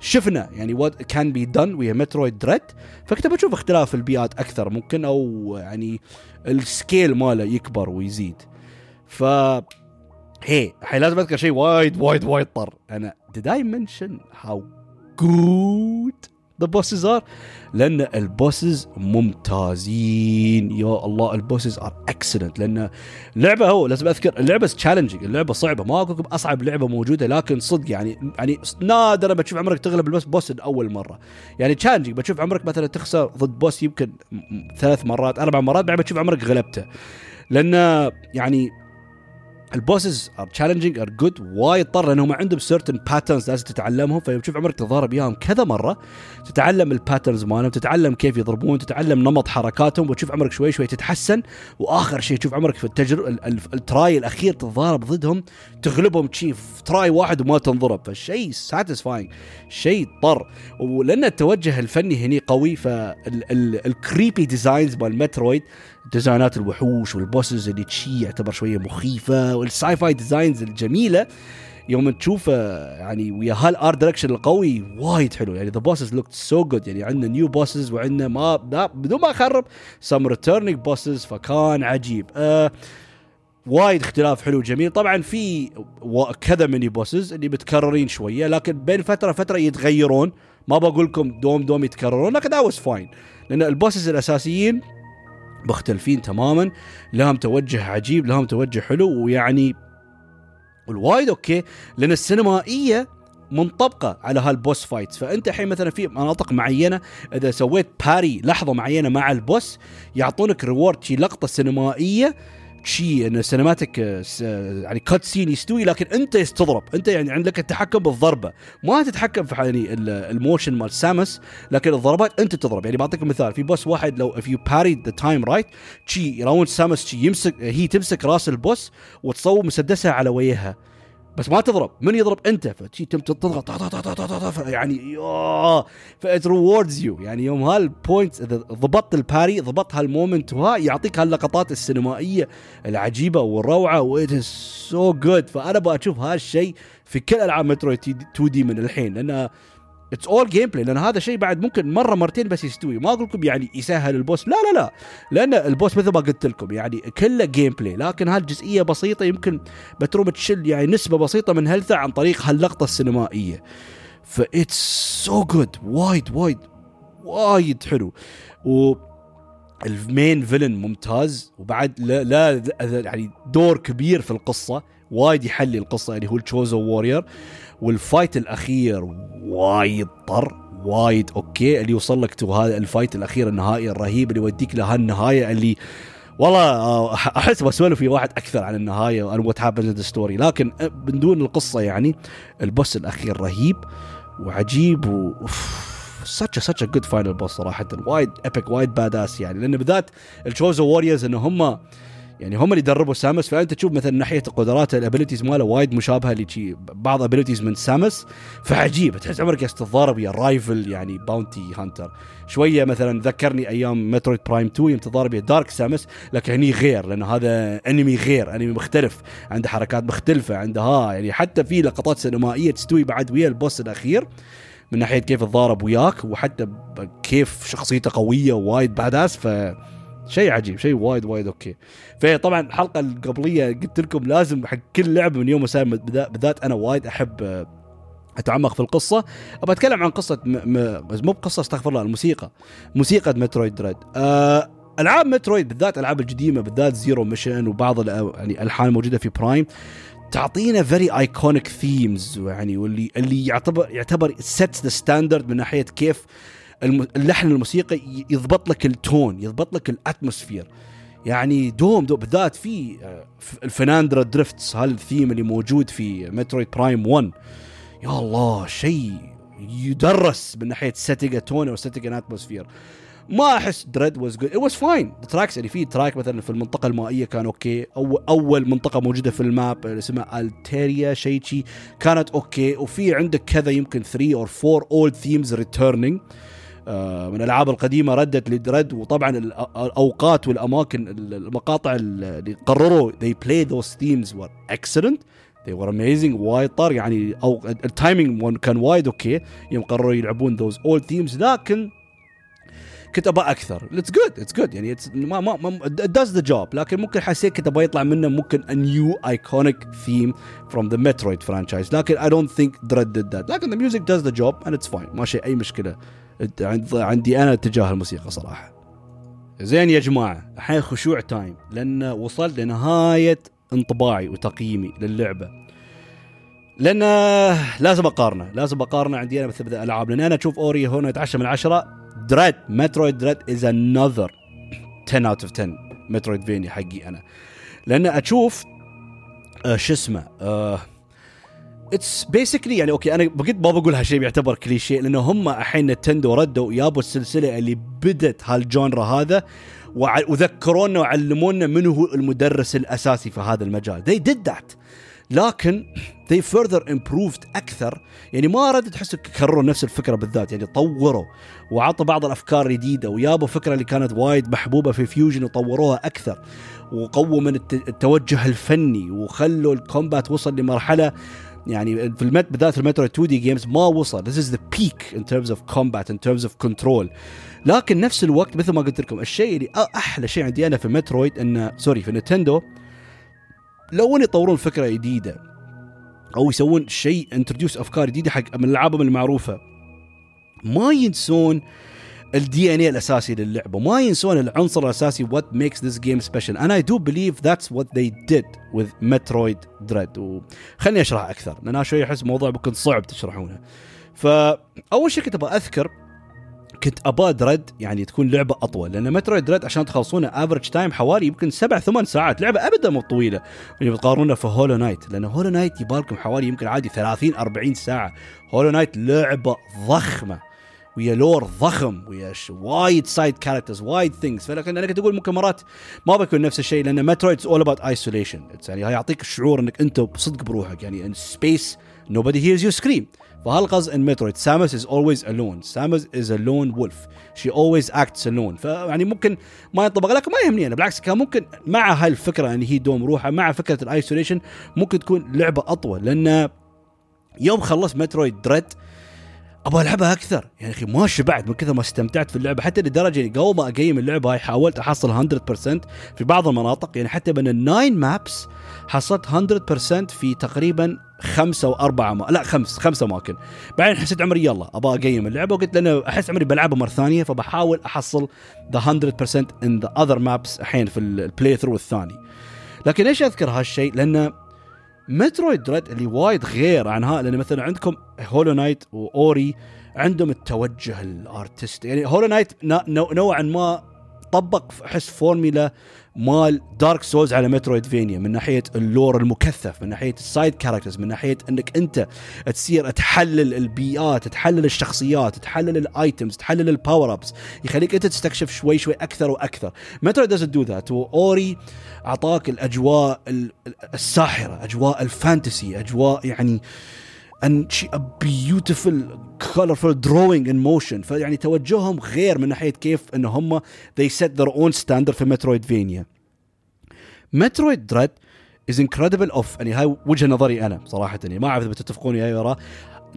شفنا يعني what can be done ويا Metroid Dread فكنت بشوف اختلاف البيئات أكثر ممكن أو يعني ال scale ماله يكبر ويزيد. ف هي الحين لازم أذكر شيء وايد وايد وايد طر. أنا did I mention how good the bosses are لأن ال bosses ممتازين. يا الله ال bosses are excellent لأن اللعبة هو لازم أذكر اللعبة challenging اللعبة صعبة. ما أقول أصعب لعبة موجودة لكن صدق يعني يعني نادرا بتشوف عمرك تغلب ال boss boss اول مرة. يعني challenging بتشوف عمرك مثلا تخسر ضد boss يمكن ثلاث مرات أربع مرات بعد بتشوف عمرك غلبته. لأن يعني ال bosses are challenging are good وايد طر لانهم عندهم certain patterns لازم تتعلمهم. فيوم تشوف عمرك تتضارب وياهم كذا مرة تتعلم ال patterns مالهم تتعلم كيف يضربون تتعلم نمط حركاتهم وتشوف عمرك شوي شوي تتحسن. وآخر شيء تشوف عمرك في التجربه ال try الأخير تتضارب ضدهم تغلبهم تشي في try واحد وما تنضرب. فالشيء satisfying شيء طر. ولأن التوجه الفني هني قوي فال creepy designs مال Metroid design ات الوحوش وال bosses اللي تشي يعتبر شوية مخيفة وال sci-fi designs الجميلة. يوم تشوفه يعني ويا هال art direction القوي وايد حلو. يعني the bosses looked so good يعني عندنا new bosses وعندنا ما بدون ما أخرب some returning bosses فكان عجيب. أه وايد اختلاف حلو جميل. طبعا في كذا mini bosses اللي متكررين شوية لكن بين فترة فترة يتغيرون. ما بقول لكم دوم دوم يتكررون لكن that was fine لأن ال bosses الأساسيين مختلفين تماما. لهم توجه عجيب لهم توجه حلو ويعني الوايد okay لأن السينمائية منطبقة على هال boss fights. فأنت الحين مثلا في مناطق معينة إذا سويت parry لحظة معينة مع ال boss يعطونك reward شي لقطة سينمائية شيء إنه cinematic يعني cutscene يستوي لكن أنت تضرب أنت يعني عندك التحكم بالضربة. ما تتحكم في يعني ال motion مال Samus لكن الضربات أنت تضرب. يعني بعطيك مثال في boss واحد لو if you parried the time right شي around Samus شي يمسك هي تمسك راس ال boss وتصوب مسدسها على وجهها بس ما تضرب. من يضرب؟ انت. فتشي تم تضغط. يعني ف it rewards you يعني يوم هال point إذا ضبطت ال parry ضبطت هال moment وها يعطيك هاللقطات السينمائية العجيبة والروعة و it is so good فأنا بشوف هالشيء في كل ألعاب Metroid 2D من الحين. لانها it's all gameplay لأن هذا شيء بعد ممكن مرة مرتين بس يستوي. ما أقول لكم يعني يسهل ال boss. لا لا لا. لأن ال boss مثل ما قلت لكم يعني كله gameplay لكن هالجزئية بسيطة يمكن بتروم تشل يعني نسبة بسيطة من health ه عن طريق هاللقطة السينمائية. ف it's so good وايد وايد وايد حلو. و ال main villain ممتاز. وبعد له, له يعني دور كبير في القصة. وايد يحلي القصة. يعني هو ال Chozo warrior وال fight الأخير وايد طر وايد okay اللي يوصل لك to هذا ال fight الأخير النهائي الرهيب اللي يوديك لهالنهايه اللي والله آه، أحس بسولف في واحد أكثر عن النهاية what happens the story لكن من دون القصة يعني ال boss الأخير رهيب وعجيب و such a such a good final boss صراحة. وايد epic وايد badass يعني. لأن بالذات ال Chozo warriors انه هم يعني هم اللي يدربوا Samus فأنت تشوف مثلا ناحية القدرات ال abilities ماله وايد مشابهة لشي بعض abilities من Samus فعجيب. تحس عمرك تتضارب ويا rival يعني bounty hunter. شوية مثلا ذكرني أيام Metroid Prime 2 يوم تضارب ويا Dark Samus لكن هني غير لأن هذا enemy غير enemy مختلف عنده حركات مختلفة عنده ها يعني حتى في لقطات سينمائية تستوي بعد ويا ال boss الأخير من ناحية كيف تضارب وياك وحتى كيف شخصيته قوية ووايد badass ف شيء عجيب شيء وايد وايد okay. فطبعا الحلقة القبلية قلت لكم لازم حق كل لعبة من يوم وسام بالذات أنا وايد أحب آه، أتعمق في القصة. ابى أتكلم عن قصة م... م... مو بقصة استغفر الله الموسيقى. موسيقى Metroid Dread. أه... ألعاب Metroid بالذات الالعاب القديمه بالذات Zero Mission وبعض يعني الالحان الموجوده في Prime تعطينا very iconic themes يعني واللي اللي يعتبر يعتبر sets the standard من ناحية كيف اللحن الموسيقي يضبط لك ال tone يضبط لك ال atmosphere. يعني دوم دوم بالذات في آه، ال Phendrana Drifts هال theme اللي موجود في Metroid Prime 1 يا الله شيء يدرس من ناحية setting tone أو setting atmosphere ما أحس Dread was good was fine ال tracks اللي فيه track مثلا في المنطقة المائية كان okay. أو أول منطقة موجودة في ال map اسمها Artaria شيء شي كانت okay. وفي عندك كذا يمكن 3 or 4 old themes returning من الألعاب القديمة ردت ل Dread وطبعا الأوقات والأماكن المقاطع اللي قرروا they play those themes were excellent. They were amazing وايد طر. يعني أو ال timing كان وايد okay. يوم قرروا يلعبون those old themes. لكن كنت أبغى أكثر. it's good it's good يعني it's ما ما, does the job. لكن ممكن حسيت كنت أبغى يطلع منه ممكن a new iconic theme from the Metroid franchise. لكن don't think Dread did that. لكن the music does the job and it's fine. ما شيء أي مشكلة. عندي أنا اتجاه الموسيقى صراحة. زين يا جماعة الحين خشوع time لأن وصلت لنهاية انطباعي وتقييمي للعبة. لأن لازم اقارنه لازم اقارنه عندي أنا مثل الألعاب لأن أنا أشوف Ori هني تسعة من عشرة. Dread Metroid Dread is another 10 out of 10 metroidvania حقي أنا. لأن أشوف آه شو اسمه it's basically يعني أوكي أنا بقيت ما بقول هالشيء بيعتبر كليشيه لأنه هم الحين Nintendo ردوا يابوا السلسلة اللي بدت هال genre هذا وذكرونا وعلمونا من هو المدرس الأساسي في هذا المجال. They did that. لكن they further improved أكثر. يعني ما ردت تحس كرروا نفس الفكرة بالذات يعني طوروا وعطوا بعض الأفكار الجديدة ويابوا فكرة اللي كانت وايد محبوبة في Fusion وطوروها أكثر وقووا من التوجه الفني وخلوا ال combat وصل لمرحلة يعني في المت بالذات ال Metroid 2D games ما وصل. This is the peak in terms of combat in terms of control. لكن نفس الوقت مثل ما قلت لكم الشيء اللي أحلى شيء عندي أنا في Metroid انه sorry في Nintendo لو إن يطورون فكرة جديدة أو يسوون شيء introduce أفكار جديدة حق من العابهم المعروفة ما ينسون ال DNA الأساسي للعبة. ما ينسون العنصر الأساسي what makes this game special. And I do believe that's what they did with Metroid Dread. وخلني أشرح أكثر. لأن أنا شوي أحس الموضوع بيكون صعب تشرحونه. ف أول شيء كنت أبغى أذكر كنت أبغى Dread يعني تكون لعبة أطول. لأن Metroid Dread عشان تخلصونه average time حوالي يمكن سبع ثمان ساعات. لعبة أبدا مو طويلة. يعني بتقارنونها في Hollow Knight لأن Hollow Knight يبالكم حوالي يمكن عادي 30 40 ساعة. Hollow Knight لعبة ضخمة. ويا lore ضخم ويا وايد side characters وايد things فلكن أنا كنت أقول ممكن مرات ما بيكون نفس الشيء لأن Metroid all about isolation يعني يعطيك الشعور إنك أنت بصدق بروحك. يعني in space nobody hears you scream. فهالقص إن Metroid Samus is always alone Samus is a lone wolf she always acts alone فيعني ممكن ما ينطبق لك ما يهمني أنا. بالعكس كان ممكن مع هالفكرة إن هي دوم روحها مع فكرة ال isolation ممكن تكون لعبة أطول. لأن يوم خلصت Metroid Dread أبغى ألعبها أكثر. يعني أخي ما شبعت من كثر ما استمتعت في اللعبة حتى لدرجة يعني قبل ما أقيم اللعبة هاي حاولت أحصل 100% في بعض المناطق. يعني حتى من ال nine maps حصلت 100% في تقريبا خمسة واربعه ما لا خمس خمسة أماكن. بعدين حسيت عمري يلا أبغى أقيم اللعبة وقلت لأنه أحس عمري بلعبها مرة ثانية فبحاول أحصل the 100% in the other maps الحين في ال playthrough الثاني. لكن ليش أذكر هالشيء؟ لأنه Metroid Dread اللي وايد غير عن ها لأن مثلا عندكم Hollow Knight و Ori عندهم التوجه ال artist. يعني Hollow Knight نوعا ما طبق احس فورميلا مال Dark Souls على metroidvania من ناحية ال lore المكثف من ناحية ال side characters من ناحية إنك أنت تصير تحلل البيئات تحلل الشخصيات تحلل ال items تحلل ال power ups يخليك أنت تستكشف شوي شوي أكثر وأكثر. Metroid doesn't do that و Ori أعطاك الأجواء الساحرة أجواء ال fantasy أجواء يعني and a beautiful colorful drawing in motion. فيعني توجههم غير من ناحية كيف إن هم they set their own standard في metroidvania Metroid Dread is incredible of يعني هاي وجهة نظري أنا صراحة. يعني ما أعرف إذا بتتفقون وياي وراء.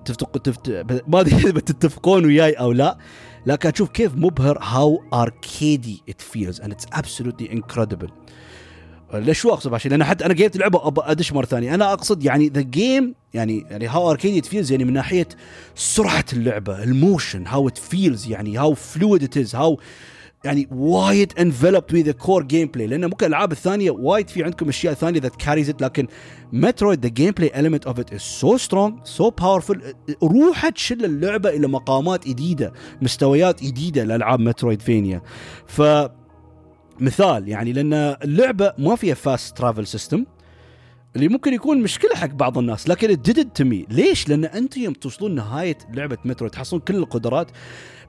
تفتق تفت... ما أدري إذا بتتفقون وياي أو لا. لكن أشوف كيف مبهر how arcady it feels. And it's absolutely incredible. ليش شو أقصد عشان لأن حتى أنا جيت اللعبه أبى أدش مرة ثانية. أنا أقصد يعني the game يعني يعني how arcady feels يعني من ناحية سرعة اللعبة ال motion how it feels يعني how fluid it is how يعني وايد enveloped with core gameplay لأن ممكن الألعاب الثانية وايد في عندكم أشياء ثانية that carries it لكن Metroid the gameplay element of it is so strong so powerful روحها تشل اللعبة إلى مقامات جديده مستويات جديده لألعاب metroidvania ف مثال يعني لأن اللعبة ما فيها fast travel system اللي ممكن يكون مشكلة حق بعض الناس لكن it to me ليش؟ لأن أنتم يوم توصلون نهاية لعبة Metroid تحصلون كل القدرات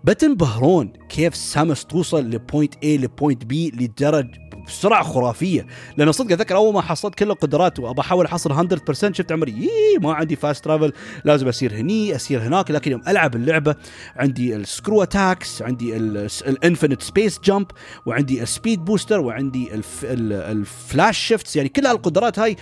بتنبهرون كيف Samus توصل ل point A ل point B لدرجة بسرعة خرافية. لأن صدق اتذكر أول ما حصلت كل القدرات وابى أحاول أحصل 100% شفت عمري. ما عندي fast travel لازم أسير هني أسير هناك. لكن يوم ألعب اللعبة عندي ال screw attacks عندي ال infinite space jump وعندي ال speed booster وعندي ال flash shifts يعني كل هالقدرات هاي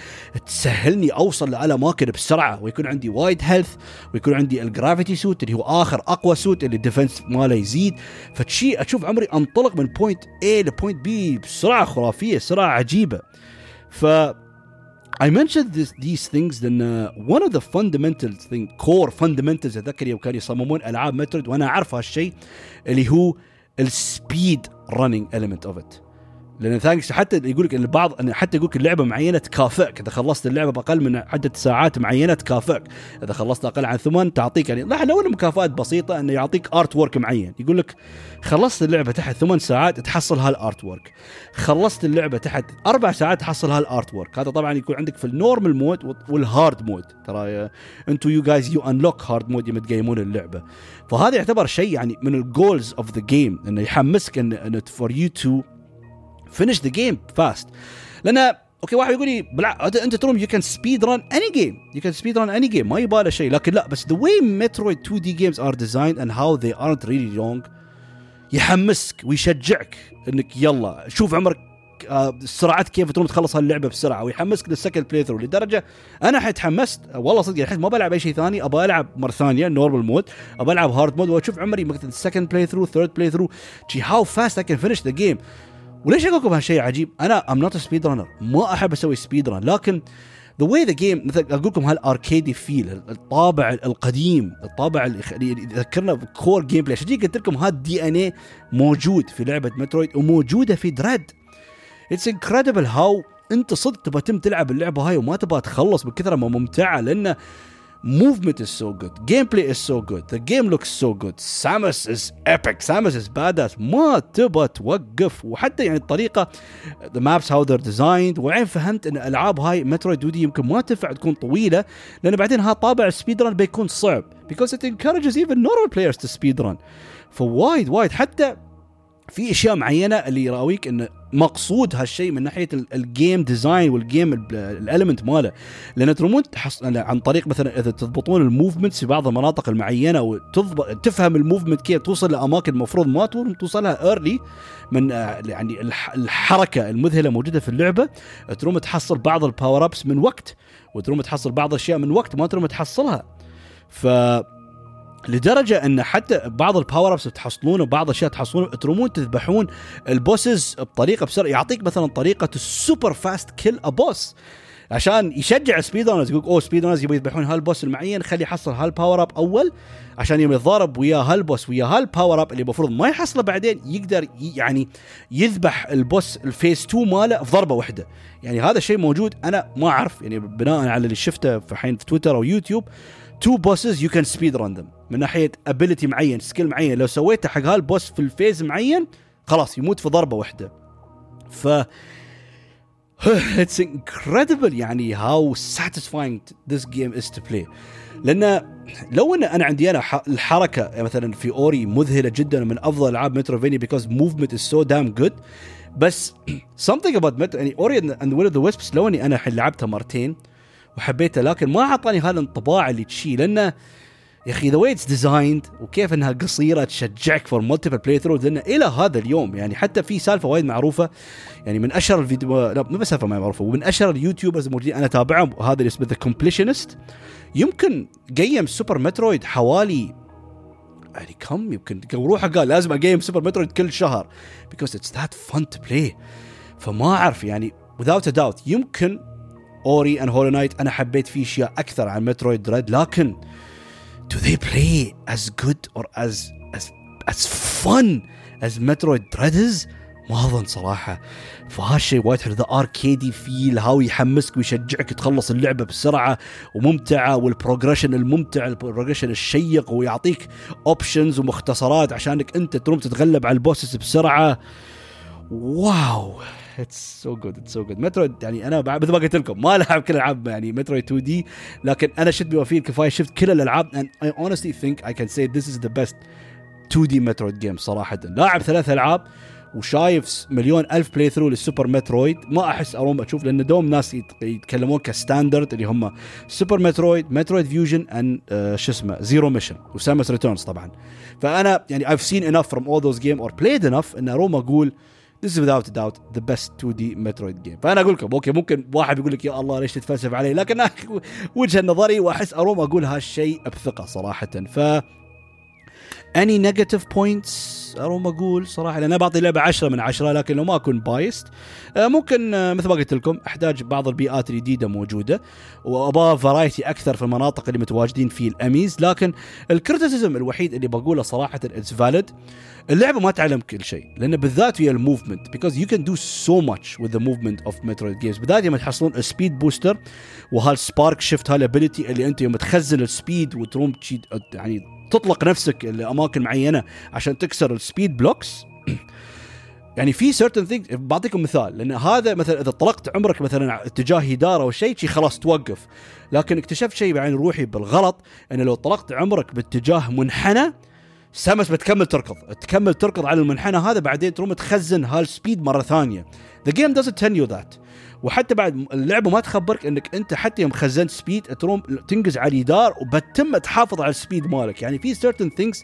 تسهلني أوصل لأعلى اماكن بسرعة. ويكون عندي وايد health ويكون عندي ال gravity suit اللي هو آخر أقوى suit اللي ال defense ماله يزيد. فشي أشوف عمري أنطلق من point A ل point B بسرعة خرافيه سرعه عجيبه ف I mentioned this, these things لأن one of the fundamental thing core fundamentals اتذكر يوم كانوا يصممون العاب Metroid وأنا اعرف هالشيء اللي هو ال speed running element of it لأن thanks حتى يقول لك البعض إن حتى يقول لك اللعبه معينة تكافئك. إذا خلصت اللعبة بأقل من عدة ساعات معينة تكافئك. إذا خلصت أقل عن ثمان تعطيك يعني لو مكافآت بسيطة إنه يعطيك artwork معين. يقول لك خلصت اللعبة تحت ثمان ساعات تحصل هال artwork خلصت اللعبة تحت أربع ساعات تحصل هال artwork هذا طبعا يكون عندك في ال normal mode وال hard mode. ترى أنتم you guys you unlock hard mode يوم تقيمون اللعبة. فهذا يعتبر شيء يعني من ال goals of the game إنه يحمسك انه for you to finish the game fast لأن okay واحد يقول لي بلا أنت تروم you can speed run any game you can speed run any game ما يباله شيء. لكن لا بس the way Metroid 2D games are designed and how they aren't really long يحمسك ويشجعك إنك يلا شوف عمرك آه سرعتك كيف تروم تخلص هاللعبة بسرعة ويحمسك لل second playthrough لدرجة أنا حتحمست والله صدق الحين ما بلعب أي شيء ثاني. أبغى ألعب مرة ثانية normal mode أبغى ألعب hard mode وأشوف عمري مثلا ال second playthrough third playthrough how fast I can finish the game وليش أقول لكم هالشيء عجيب؟ أنا am not speed runner ما أحب أسوي speed run لكن the way the game مثل أقول لكم هال arcadey feel الطابع القديم الطابع اللي يذكرنا ب core gameplay عشان قلت لكم؟ هذا ال DNA موجود في لعبة Metroid وموجودة في Dread it's incredible how أنت صدق تبغى تم تلعب اللعبة هاي وما تبغى تخلص بكثرة ما ممتعة لأنه movement is so good gameplay is so good the game looks so good Samus is epic Samus is badass ما تبى توقف وحتى يعني الطريقة the maps how they're designed وعين فهمت ان الالعاب هاي Metroid 2D يمكن ما تنفع تكون طويلة لأن بعدين ها طابع ال speed run بيكون صعب because it encourages even normal players to speed run فوايد وايد حتى في اشياء معينه اللي يراويك انه مقصود هالشيء من ناحية ال game design وال game element ماله. لأن ترمون عن طريق مثلا إذا تضبطون ال movements في بعض المناطق المعينة وتضبط تفهم ال movement كيف توصل لأماكن المفروض ما توصلها early من يعني الحركة المذهلة موجودة في اللعبة تروم تحصل بعض ال power ups من وقت وتروم تحصل بعض الاشياء من وقت ما تروم تحصلها. ف لدرجة أن حتى بعض ال power ups تحصلونه بعض الأشياء تحصلونه ترمون تذبحون ال bosses بطريقة بسرعة. يعطيك مثلا طريقة ال super fast kill a boss عشان يشجع speed runners يقول أوه speed runners يبغوا يذبحون هال boss المعين خلي يحصل هال power up أول عشان يوم يتضارب ويا هال boss ويا هال power up اللي المفروض ما يحصله بعدين يقدر يعني يذبح ال boss ال phase 2 ماله في ضربة واحدة. يعني هذا الشيء موجود. أنا ما أعرف يعني بناء على اللي شفته في حين في تويتر أو يوتيوب two bosses you can speed run them من ناحية ability معين skill معين. لو سويته حق هال boss في ال phase معين خلاص يموت في ضربة واحدة. ف it's incredible يعني how satisfying this game is to play لأن لو إن أنا عندي أنا الحركة مثلا في Ori مذهلة جدا من أفضل ألعاب metroidvania because movement is so damn good بس something about Metroid يعني Ori and the Will of the Wisps لو إني أنا لعبتها مرتين وحبيته لكن ما أعطاني هذا الانطباع اللي تشي لأنه يا أخي the way it's designed وكيف إنها قصيرة تشجعك for multiple playthrough لأن إلى هذا اليوم يعني حتى في سالفة وايد معروفة يعني من أشهر الفيديو لا مو بس سالفة معروفة ومن أشهر ال YouTubers الموجودين أنا أتابعهم وهذا اللي اسمه The Completionist يمكن قيم Super Metroid حوالي يعني كم؟ يمكن روحه قال لازم أقيم Super Metroid كل شهر because it's that fun to play فما أعرف يعني without a doubt يمكن Ori and Hollow Knight أنا حبيت فيه أشياء أكثر عن Metroid Dread لكن do they play as good or as as as fun as Metroid Dread is؟ ما أظن صراحة. فهالشيء وايد حلو. the arcadey feel how يحمسك ويشجعك تخلص اللعبة بسرعة وممتعة وال progression الممتع ال progression الشيق ويعطيك options ومختصرات عشانك أنت تروم تتغلب على ال bosses بسرعة. wow. it's so good it's so good Metroid يعني أنا مثل ما قلت لكم ما العب كل الألعاب يعني Metroid 2D لكن أنا شفت بما فيه الكفايه شفت كل الألعاب and I honestly think I can say this is the best 2D Metroid game صراحة. لاعب ثلاث ألعاب وشايف مليون ألف playthrough لل Super Metroid. ما أحس أروم أشوف لأن دوم ناس يتكلمون ك standard اللي هم Super Metroid Metroid Fusion ان شو اسمه Zero Mission و Samus Returns طبعا. فأنا يعني I've seen enough from all those game or played enough إن أروم أقول This is without a doubt the best 2D Metroid game. فأنا أقول لكم okay ممكن واحد يقول لك يا الله ليش تتفلسف علي؟ لكن وجهة نظري وأحس أروم أقول هالشيء بثقة صراحة. ف negative points احس أروم أقول صراحة لأن أنا بعطي لعبة 10 من 10 لكن لو ما أكون biased آه، ممكن آه، مثل ما قلت لكم أحتاج بعض البيئات الجديدة موجودة وأبغى variety أكثر في المناطق اللي متواجدين فيه ال EMMIs لكن ال criticism الوحيد اللي بقوله صراحة it's valid اللعبة ما تعلم كل شيء لأن بالذات فيها ال movement because you can do so much with the movement of Metroid games. بالذات لما تحصلون ال speed booster وهال spark shift هال ability اللي أنت يوم تخزن ال speed وتروم يعني تطلق نفسك لأماكن معينة عشان تكسر ال speed blocks يعني في certain things بعطيكم مثال لأن هذا مثلا إذا طلقت عمرك مثلا اتجاه اليدار أو شيء شي خلاص توقف. لكن اكتشفت شيء بعين روحي بالغلط انه لو طلقت عمرك باتجاه منحنى Samus بتكمل تركض. تكمل تركض على المنحنى هذا بعدين تروم تخزن هال speed مرة ثانية. The game doesn't tell you that. وحتى بعد اللعبة ما تخبرك إنك أنت حتى يوم خزنت speed تروم تنقز على اليدار وبتم تحافظ على ال speed مالك. يعني في certain things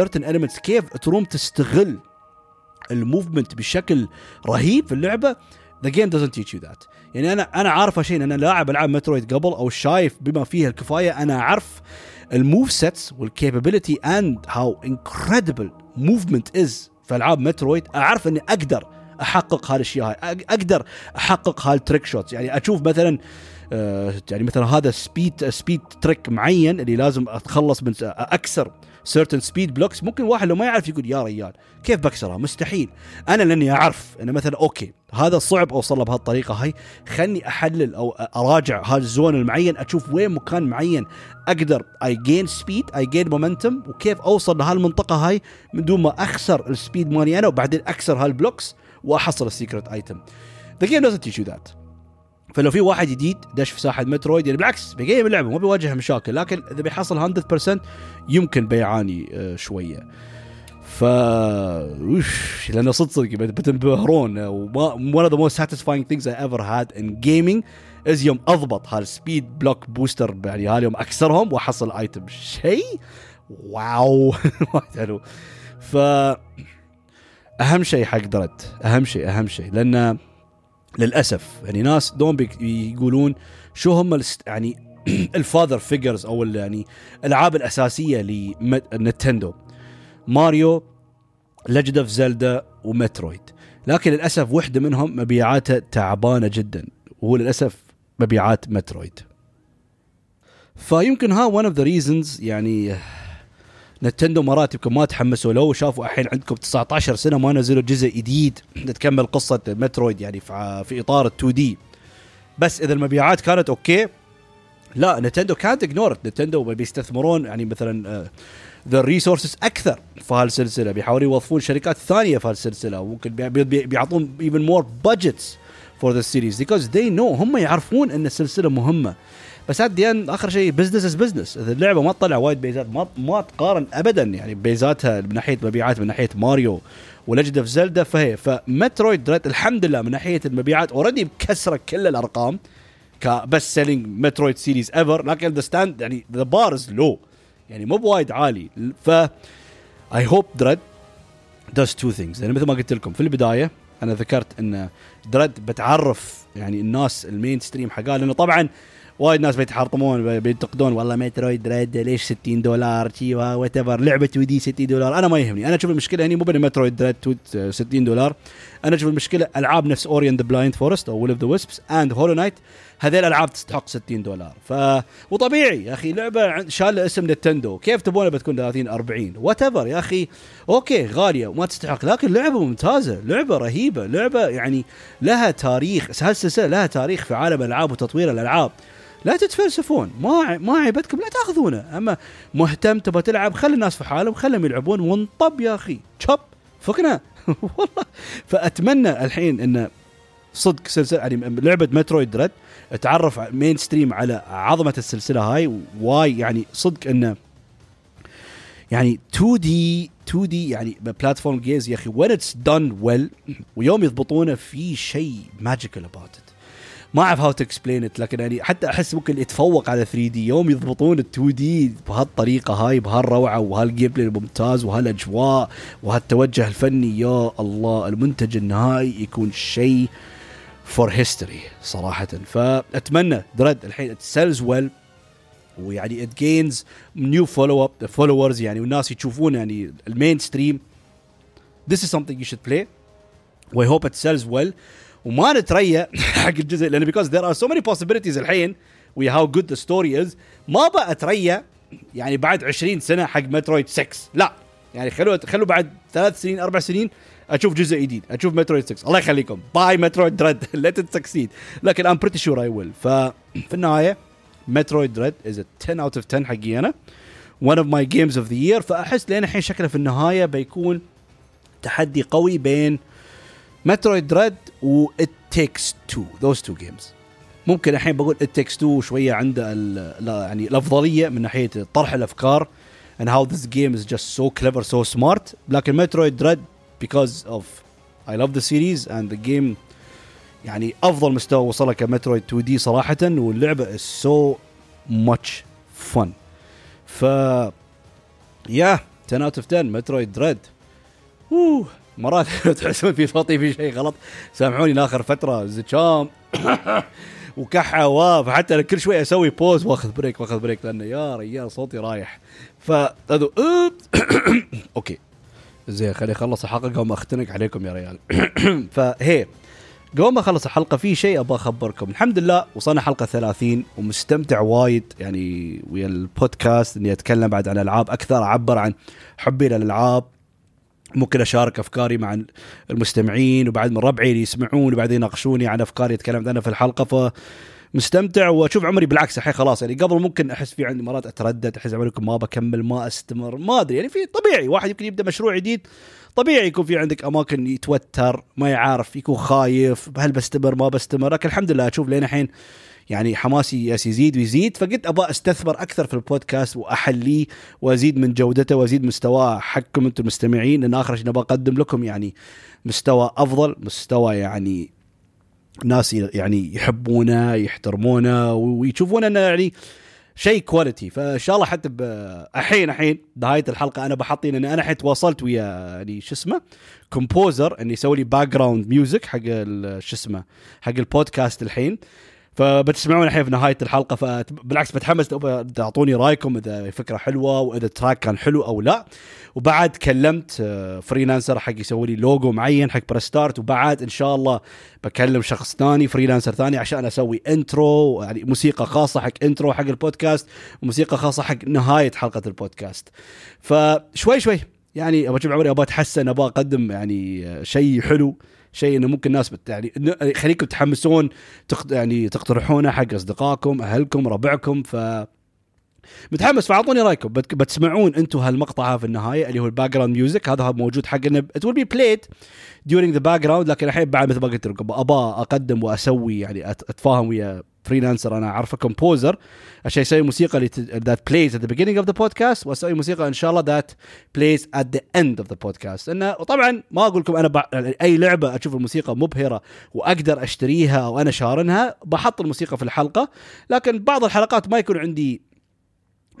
certain elements كيف تروم تستغل ال movement بشكل رهيب في اللعبة. the game doesn't teach you that. يعني أنا أنا عارف شيء أنا لاعب ألعاب مترويد قبل أو شايف بما فيها الكفاية أنا أعرف ال move sets وال capability and how incredible movement is في ألعاب مترويد أعرف إني أقدر أحقق هالاشياء هاي أقدر أحقق هال trick shots يعني أشوف مثلا آه يعني مثلا هذا speed speed trick معين اللي لازم أتخلص من أكسر certain speed blocks. ممكن واحد لو ما يعرف يقول يا ريال كيف بكسرها مستحيل. أنا لأني أعرف إنه مثلا أوكي هذا صعب أوصل له بهالطريقة هاي. خلني أحلل أو أراجع هذا ال zone المعين أشوف وين مكان معين أقدر I gain speed I gain momentum وكيف أوصل لهالمنطقة هاي من دون ما أخسر ال speed مالي أنا وبعدين أكسر هال blocks وأحصل ال secret item the game doesn't teach you that. فلو في واحد جديد دش في ساحة مترويد يعني بالعكس بيقيم اللعبة ما بيواجه مشاكل لكن إذا بيحصل 100% يمكن بيعاني آه، شوية. ف وش لأنه صدق صدق بتنبهرون one of the most satisfying things I ever had in gaming از يوم أضبط هال speed block booster يعني هاليوم أكسرهم وأحصل item شيء؟ wow. وايد حلو. ف أهم شيء حق دريد أهم شيء أهم شيء لأن للأسف. يعني ناس دوم يقولون شو هم يعني ال father figures أو يعني الألعاب الأساسية لنتندو. ماريو ليجند اوف زلدا ومترويد. لكن للأسف وحدة منهم مبيعاتها تعبانة جدا. وهو للأسف مبيعات مترويد. فيمكن ها one of the reasons يعني نتندو مرات يمكن ما تحمسوا. لو شافوا الحين عندكم 19 سنة ما نزلوا جزء جديد تكمل قصة مترويد يعني في إطار ال 2D. بس إذا المبيعات كانت أوكي لا نتندو كانت ignored نتندو بيستثمرون يعني مثلا the resources أكثر في هالسلسلة. بيحاولوا يوظفون شركات ثانية في هالسلسلة. وممكن بيعطون even more budgets for the series because they know هم يعرفون إن السلسلة مهمة. بس at آخر شيء business is business إذا اللعبة ما تطلع وايد بيزات ما ما تقارن ابدا يعني بيزاتها من ناحية مبيعات من ناحية ماريو وليجند اوف زلدا فهي فمترويد دريد الحمد لله من ناحية المبيعات already مكسرة كل الأرقام ك best selling مترويد series ever لكن the stand يعني the bar is low يعني مو بوايد عالي. ف I hope دريد does two things. يعني مثل ما قلت لكم في البداية أنا ذكرت إن دريد بتعرف يعني الناس ال mainstream حقها لأنه طبعا وايد ناس بيتحرطمون بينتقدون والله مترويد دريد ليش 60 دولار؟ شي whatever لعبة 2D 60 دولار. أنا ما يهمني. أنا أشوف المشكلة هني مو بين مترويد دريد 60 دولار. أنا أشوف المشكلة ألعاب نفس اوريان ذا بلايند فورست أو ويل اوف ذا ويسبس اند هولو نايت هذيل الالعاب تستحق 60 دولار. ف وطبيعي يا أخي لعبة شال اسم نتندو. كيف تبونها بتكون 30 40 whatever يا أخي أوكي غالية وما تستحق. لكن لعبة ممتازة لعبة رهيبة لعبة يعني لها تاريخ هالسلسله لها تاريخ في عالم الالعاب وتطوير الألعاب. لا تتفلسفون. ما ما عيبتكم لا تاخذونه. أما مهتم تبغى تلعب خلي الناس في حالهم خليهم يلعبون. وانطب يا أخي. تشب. فكنا. والله. فأتمنى الحين انه صدق سلسلة يعني لعبة مترويد دريد تعرف mainstream على عظمة السلسلة هاي. why يعني صدق انه يعني 2D 2D يعني platform games يا أخي وين it's done well ويوم يضبطونه في شيء magical about ما أعرف how to explain it لكن يعني حتى أحس ممكن يتفوق على 3D يوم يضبطون ال 2D بهالطريقة هاي بهالروعة وهال gameplay الممتاز وهالأجواء وهالتوجه الفني. يا الله المنتج النهائي يكون شيء for history صراحة. فأتمنى دريد الحين it sells well ويعني it gains new follow up followers يعني والناس يشوفون يعني ال mainstream this is something you should play. We hope it sells well. وما نتريا حق الجزء لأن because there are so many possibilities الحين we how good the story is. ما بقى أتريا يعني بعد 20 سنة حق مترويد 6 لا. يعني خلوا خلوا بعد ثلاث سنين أربع سنين أشوف جزء جديد أشوف مترويد 6 الله يخليكم. باي مترويد دريد let it succeed لكن I'm pretty sure it will ففي النهاية مترويد دريد is 10 out of 10 حقي أنا one of my games of the year. فأحس لين الحين شكله في النهاية بيكون تحدي قوي بين مترويد دريد و It Takes Two. Those two games. ممكن الحين بقول It Takes Two شوية عنده يعني الأفضلية من ناحية طرح الأفكار and how this game is just so clever so smart. لكن مترويد دريد because of I love the series and the game يعني أفضل مستوى وصله كمترويد 2D صراحة واللعبة is so much fun. ف yeah 10 out of 10 مترويد اوه مرات تحسون في صوتي في شيء غلط. سامحوني لاخر فترة زكام وكحة واف حتى كل شوي أسوي pause وأخذ break وأخذ break لأنه يا ريال صوتي رايح. ف أوكي. زين خلي أخلص الحلقة. ما أختنق عليكم يا ريال. فهي قبل ما أخلص الحلقة في شيء أبغى أخبركم. الحمد لله وصلنا حلقة 30 ومستمتع وايد. يعني ويا البودكاست إني أتكلم بعد عن ألعاب أكثر أعبر عن حبي للألعاب. ممكن اشارك أفكاري مع المستمعين وبعد من ربعي اللي يسمعون وبعدين يناقشوني عن أفكاري تكلمت عنها في الحلقة ف مستمتع وأشوف عمري بالعكس الحين خلاص. يعني قبل ممكن أحس في عندي مرات أتردد أحس عمركم ما بكمل ما أستمر ما أدري. يعني في طبيعي واحد يمكن يبدأ مشروع جديد طبيعي يكون في عندك أماكن يتوتر ما يعرف يكون خايف هل بستمر ما بستمر؟ لكن الحمد لله أشوف لين الحين يعني حماسي يزيد ويزيد فقلت أبغى أستثمر أكثر في البودكاست واحليه وأزيد من جودته وأزيد مستواه حقكم أنتم المستمعين لأن آخر شيء أقدم لكم يعني مستوى أفضل مستوى يعني ناس يعني يحبونه يحترمونه ويشوفون إنه يعني شيء quality فإن شاء الله حتى الحين الحين نهاية الحلقة أنا بحطين إن أنا الحين تواصلت ويا يعني شو اسمه composer إنه يسوي لي background music حق شو اسمه حق البودكاست الحين. فبتسمعون الحين في نهاية الحلقة فبالعكس بتحمس تعطوني رأيكم إذا فكرة حلوة وإذا ال track كان حلو أو لا. وبعد كلمت freelancer حق يسوي لي لوجو معين حق Press Start وبعد إن شاء الله بكلم شخص ثاني freelancer ثاني عشان أسوي intro يعني موسيقى خاصة حق intro حق البودكاست وموسيقى خاصة حق نهاية حلقة البودكاست. فشوي شوي يعني أبغى عمري أبغى أتحسن أبغى أقدم يعني شيء حلو. شيء إنه ممكن الناس بت يعني خليكم تحمسون تق- يعني تقترحونه حق أصدقائكم أهلكم ربعكم ف متحمس فأعطوني رأيكم. بتسمعون أنتم هالمقطع في النهاية اللي هو ال background music هذا موجود حقنا it will be played during the background لكن الحين بعد مثل ما قلت لكم ابى أقدم وأسوي يعني أتفاهم ويا freelancer أنا اعرفه composer عشان يسوي موسيقى that plays at the beginning of the podcast وأسوي موسيقى إن شاء الله that plays at the end of the podcast إنه طبعا ما أقول لكم أنا ب... أي لعبة أشوف الموسيقى مبهرة وأقدر أشتريها أو أنا شارينها بحط الموسيقى في الحلقة لكن بعض الحلقات ما يكون عندي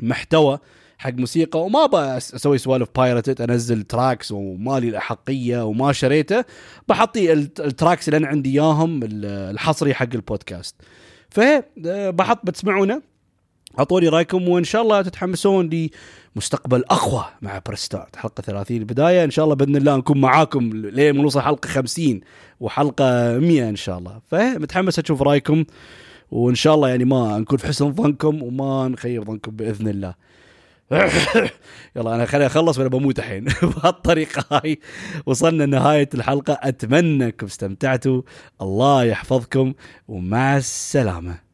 محتوى حق موسيقى وما ابى أسوي سوالف pirated أنزل tracks ومالي الأحقية وما شريته بحط ال tracks اللي أنا عندي إياهم الحصري حق البودكاست فهي بحط بتسمعونه أعطوني رأيكم وإن شاء الله تتحمسون لمستقبل أقوى مع Press Start حلقة 30 البدايه إن شاء الله بإذن الله نكون معاكم لين نوصل حلقة 50 وحلقة 100 إن شاء الله. فمتحمس أشوف رأيكم. وإن شاء الله يعني ما نكون في حسن ظنكم وما نخيب ظنكم بإذن الله. يلا أنا خليني أخلص وأنا بموت الحين. بهالطريقة هاي وصلنا نهايه الحلقة. أتمنى أنكم استمتعتوا. الله يحفظكم ومع السلامة.